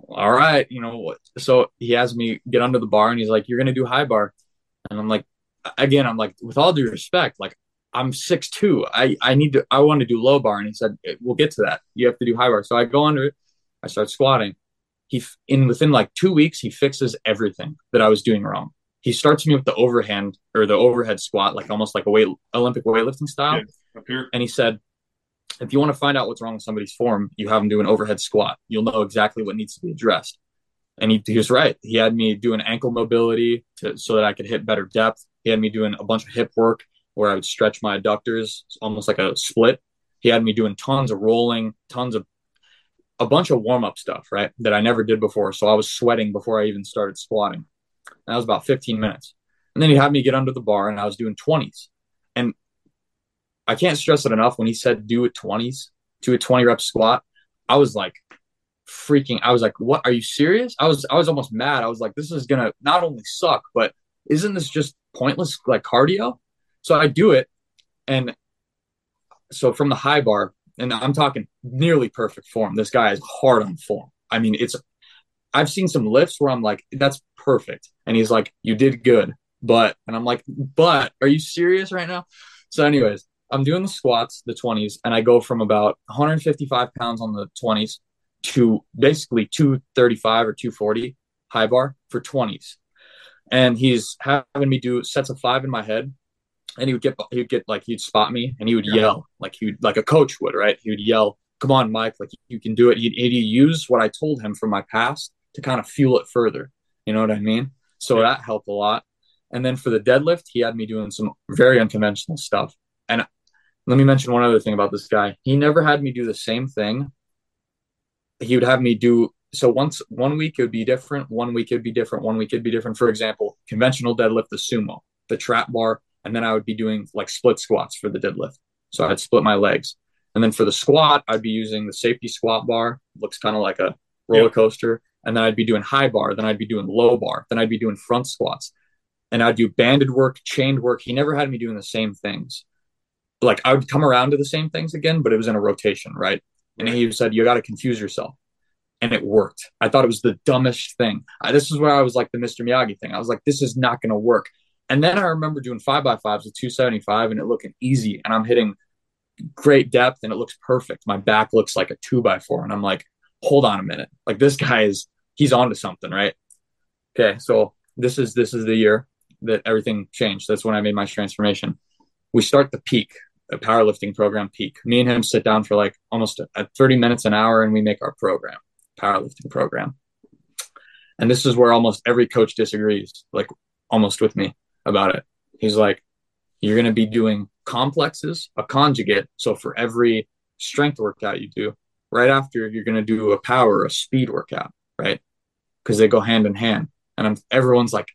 "All right, you know what?" So he has me get under the bar, and he's like, "You're going to do high bar," and I'm like, again, I'm like, with all due respect, like I'm six two. I I need to. I want to do low bar, and he said, "We'll get to that. You have to do high bar." So I go under it. I start squatting. He in within like two weeks, he fixes everything that I was doing wrong he starts me with the overhand or the overhead squat, like almost like a weight Olympic weightlifting style. Yeah, and he said, if you want to find out what's wrong with somebody's form, you have them do an overhead squat. You'll know exactly what needs to be addressed. And he, he was right. He had me doing ankle mobility to, so that I could hit better depth. He had me doing a bunch of hip work where I would stretch my adductors, almost like a split. He had me doing tons of rolling, tons of a bunch of warm up stuff, right? That I never did before. So I was sweating before I even started squatting. And that was about 15 minutes. And then he had me get under the bar and I was doing 20s. And I can't stress it enough when he said do it 20s, do a 20 rep squat. I was like freaking, I was like, what? Are you serious? I was, I was almost mad. I was like, this is going to not only suck, but isn't this just pointless like cardio? So I do it. And so from the high bar, and I'm talking nearly perfect form. This guy is hard on form. I mean, it's I've seen some lifts where I'm like, that's perfect. And he's like, you did good. But and I'm like, but are you serious right now? So, anyways, I'm doing the squats, the 20s, and I go from about 155 pounds on the 20s to basically 235 or 240 high bar for 20s. And he's having me do sets of five in my head and he would get he would get like he'd spot me and he would yeah. yell like he would like a coach would right? He would yell come on mike like you can do it. He'd, he'd use what i told him from my past to kind of fuel it further. You know what i mean? So yeah. that helped a lot. And then for the deadlift he had me doing some very unconventional stuff. And let me mention one other thing about this guy. He never had me do the same thing. He would have me do so once one week it would be different one week it'd be different one week it'd be different. For example conventional deadlift the sumo the trap bar and then I would be doing like split squats for the deadlift. So I'd split my legs. And then for the squat, I'd be using the safety squat bar. Looks kind of like a roller coaster. And then I'd be doing high bar. Then I'd be doing low bar. Then I'd be doing front squats. And I'd do banded work, chained work. He never had me doing the same things. Like I would come around to the same things again, but it was in a rotation, right? And he said, You got to confuse yourself. And it worked. I thought it was the dumbest thing. I, this is where I was like the Mr. Miyagi thing. I was like, This is not going to work. And then I remember doing five by fives with 275 and it looking easy. And I'm hitting great depth and it looks perfect. My back looks like a two by four. And I'm like, hold on a minute. Like this guy is, he's onto something, right? Okay. So this is, this is the year that everything changed. That's when I made my transformation. We start the peak, a powerlifting program peak. Me and him sit down for like almost a, 30 minutes an hour and we make our program, powerlifting program. And this is where almost every coach disagrees, like almost with me about it. He's like, you're going to be doing complexes, a conjugate. So for every strength workout you do, right after you're going to do a power, a speed workout, right? Because they go hand in hand. And I'm, everyone's like,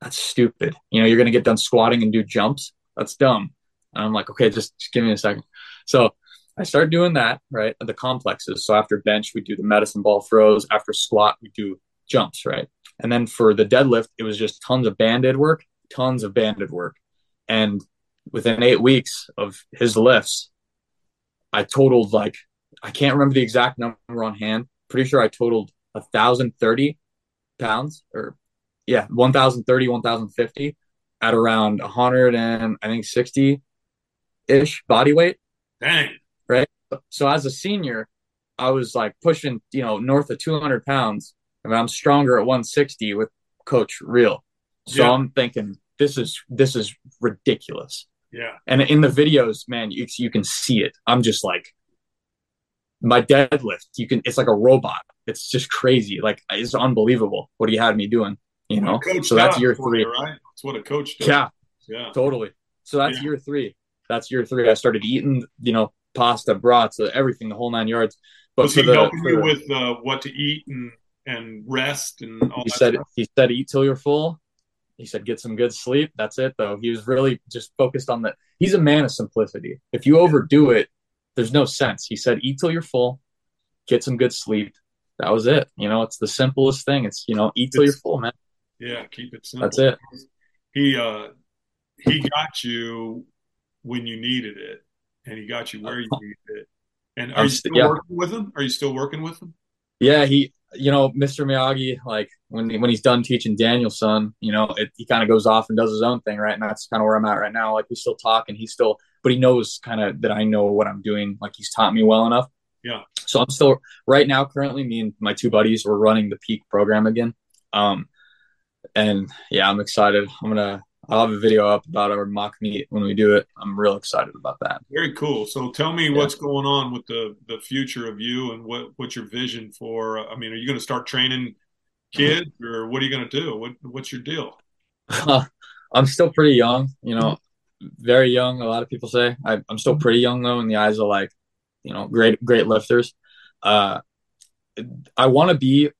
that's stupid. You know, you're going to get done squatting and do jumps. That's dumb. And I'm like, okay, just, just give me a second. So I start doing that, right? The complexes. So after bench, we do the medicine ball throws. After squat, we do jumps, right? And then for the deadlift, it was just tons of banded work tons of banded work. And within eight weeks of his lifts, I totaled like, I can't remember the exact number on hand. Pretty sure I totaled 1,030 pounds or yeah, 1,030, 1,050 at around 100 and I think 60 ish body weight. Dang. Right. So as a senior, I was like pushing, you know, north of 200 pounds. I mean, I'm stronger at 160 with Coach Real. So yeah. I'm thinking, this is this is ridiculous. Yeah. And in the videos, man, you you can see it. I'm just like my deadlift. You can. It's like a robot. It's just crazy. Like it's unbelievable what he had me doing. You know. So that's year three, you, right? That's what a coach does. Yeah. Yeah. Totally. So that's yeah. year three. That's year three. I started eating, you know, pasta, brats, everything, the whole nine yards. But was he the, helping you with uh, what to eat and and rest and all he said stuff? he said eat till you're full he said, get some good sleep. That's it, though. He was really just focused on that. He's a man of simplicity. If you overdo it, there's no sense. He said, eat till you're full, get some good sleep. That was it. You know, it's the simplest thing. It's, you know, eat till it's, you're full, man. Yeah, keep it simple. That's it. He, uh, he got you when you needed it, and he got you where you needed it. And are you still yeah. working with him? Are you still working with him? Yeah, he you know, Mr. Miyagi, like when when he's done teaching Daniel-san, you know, it, he kind of goes off and does his own thing, right? And that's kind of where I'm at right now. Like we still talk, and he's still, but he knows kind of that I know what I'm doing. Like he's taught me well enough. Yeah. So I'm still right now. Currently, me and my two buddies we're running the peak program again. Um, and yeah, I'm excited. I'm gonna I'll have a video up about our mock meet when we do it. I'm real excited about that. Very cool. So tell me yeah. what's going on with the the future of you and what what's your vision for? I mean, are you going to start training kids or what are you going to do? What what's your deal? I'm still pretty young, you know, very young. A lot of people say I, am still pretty young though in the eyes of like, you know, great great lifters. Uh, I want to be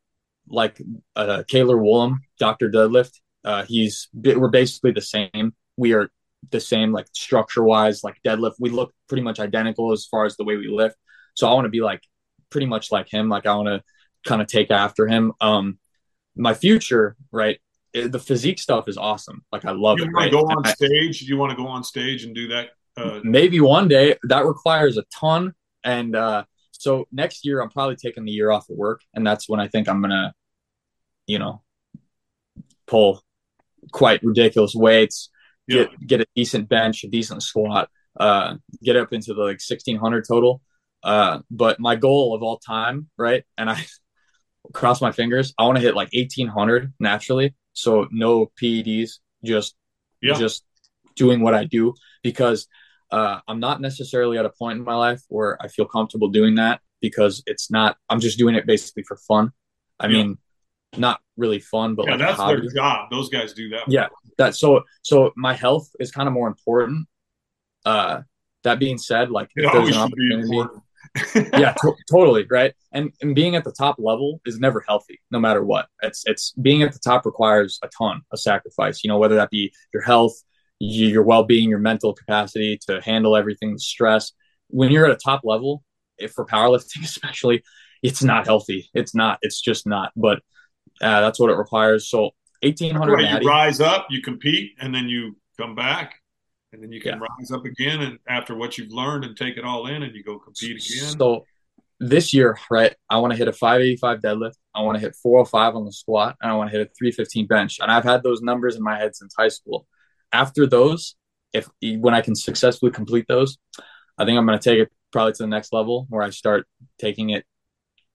like uh, Cailer Woolam, Doctor Deadlift. Uh, he's we're basically the same. We are the same, like structure wise, like deadlift. We look pretty much identical as far as the way we lift. So I want to be like pretty much like him. Like I want to kind of take after him. Um, my future, right? the physique stuff is awesome. Like I love you it. You want to go on I, stage? Do you want to go on stage and do that? Uh, maybe one day. That requires a ton. And uh, so next year, I'm probably taking the year off of work, and that's when I think I'm gonna, you know, pull quite ridiculous weights, yeah. get get a decent bench, a decent squat, uh, get up into the like 1600 total. Uh, but my goal of all time, right? And I cross my fingers. I want to hit like 1800 naturally. So no PEDs, just yeah. just doing what I do because uh, I'm not necessarily at a point in my life where I feel comfortable doing that because it's not. I'm just doing it basically for fun. I yeah. mean, not really fun, but yeah, like that's their job. Those guys do that. Yeah, that so so my health is kind of more important. Uh, that being said, like it if there's an opportunity, yeah, to- totally right. And and being at the top level is never healthy, no matter what. It's it's being at the top requires a ton of sacrifice. You know, whether that be your health, your well being, your mental capacity to handle everything, the stress. When you're at a top level, if for powerlifting especially, it's not healthy. It's not. It's just not. But uh, that's what it requires. So eighteen hundred. You rise up, you compete, and then you come back and then you can yeah. rise up again and after what you've learned and take it all in and you go compete again so this year right i want to hit a 585 deadlift i want to hit 405 on the squat and i want to hit a 315 bench and i've had those numbers in my head since high school after those if when i can successfully complete those i think i'm going to take it probably to the next level where i start taking it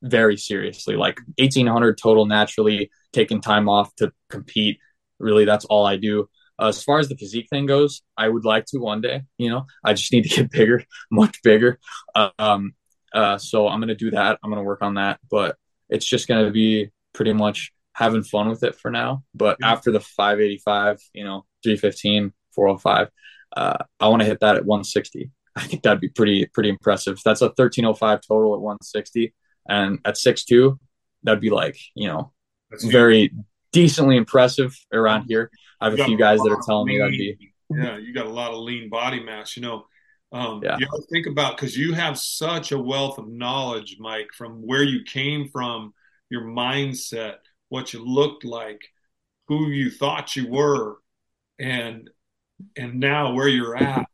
very seriously like 1800 total naturally taking time off to compete really that's all i do uh, as far as the physique thing goes, I would like to one day. You know, I just need to get bigger, much bigger. Um, uh, so I'm gonna do that. I'm gonna work on that, but it's just gonna be pretty much having fun with it for now. But after the 585, you know, 315, 405, uh, I want to hit that at 160. I think that'd be pretty pretty impressive. That's a 1305 total at 160, and at 6'2, that'd be like you know, That's very decently impressive around here. I have a few guys a that are telling lean, me that'd be. Yeah, you got a lot of lean body mass. You know, um, yeah. you think about because you have such a wealth of knowledge, Mike, from where you came from, your mindset, what you looked like, who you thought you were, and and now where you're at,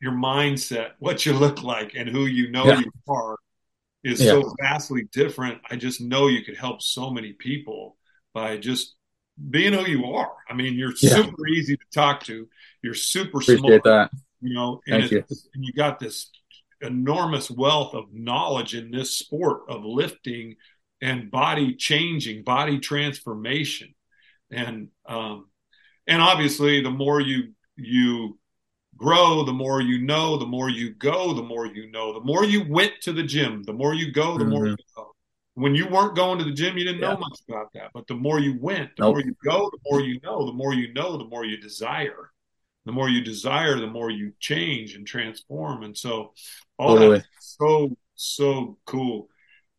your mindset, what you look like, and who you know yeah. you are is yeah. so vastly different. I just know you could help so many people by just being who you are. I mean, you're yeah. super easy to talk to. You're super Appreciate smart. that. You know, and, Thank you. and you got this enormous wealth of knowledge in this sport of lifting and body changing, body transformation, and um, and obviously, the more you you grow, the more you know, the more you go, the more you know, the more you went to the gym, the more you go, the mm-hmm. more you go when you weren't going to the gym, you didn't know much about that. But the more you went, the nope. more you go, the more you know, the more you know, the more you desire. The more you desire, the more you change and transform. And so all totally. that's so, so cool.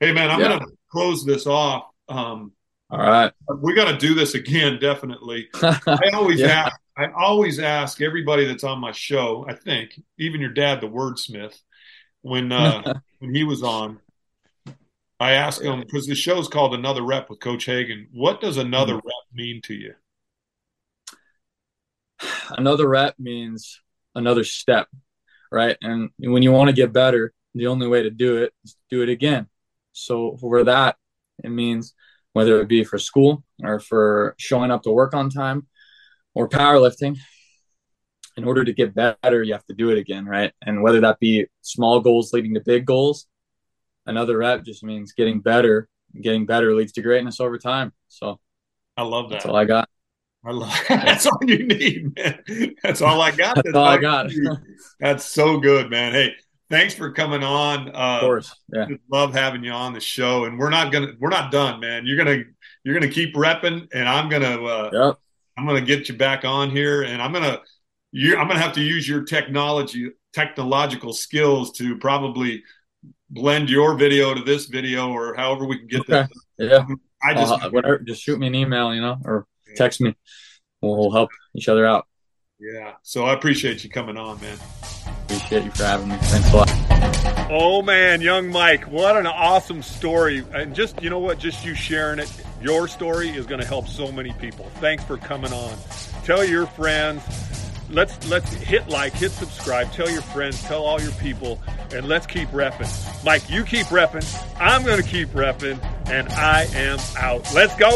Hey man, I'm yeah. gonna close this off. Um, all right. We gotta do this again, definitely. I always yeah. ask I always ask everybody that's on my show, I think, even your dad, the wordsmith, when uh when he was on, I ask him because the show's called Another Rep with Coach Hagan. What does another mm-hmm. rep mean to you? Another rep means another step, right? And when you want to get better, the only way to do it is to do it again. So for that, it means whether it be for school or for showing up to work on time or powerlifting, in order to get better, you have to do it again, right? And whether that be small goals leading to big goals another rep just means getting better. Getting better leads to greatness over time. So I love that. That's all I got. I love that's all you need, man. That's all I got. That's, that's all, I got. that's so good, man. Hey, thanks for coming on. Uh, of course, yeah. Love having you on the show, and we're not gonna we're not done, man. You're gonna you're gonna keep repping, and I'm gonna uh, yep. I'm gonna get you back on here, and I'm gonna you I'm gonna have to use your technology technological skills to probably blend your video to this video or however we can get okay. that. Yeah. I just uh, whatever, just shoot me an email, you know, or text me. We'll, we'll help each other out. Yeah. So I appreciate you coming on, man. Appreciate you for having me. Thanks a lot. Oh man, young Mike, what an awesome story. And just you know what, just you sharing it, your story is going to help so many people. Thanks for coming on. Tell your friends let's let's hit like, hit subscribe, tell your friends, tell all your people, and let's keep repping. Mike, you keep repping. I'm going to keep repping, and I am out. Let's go.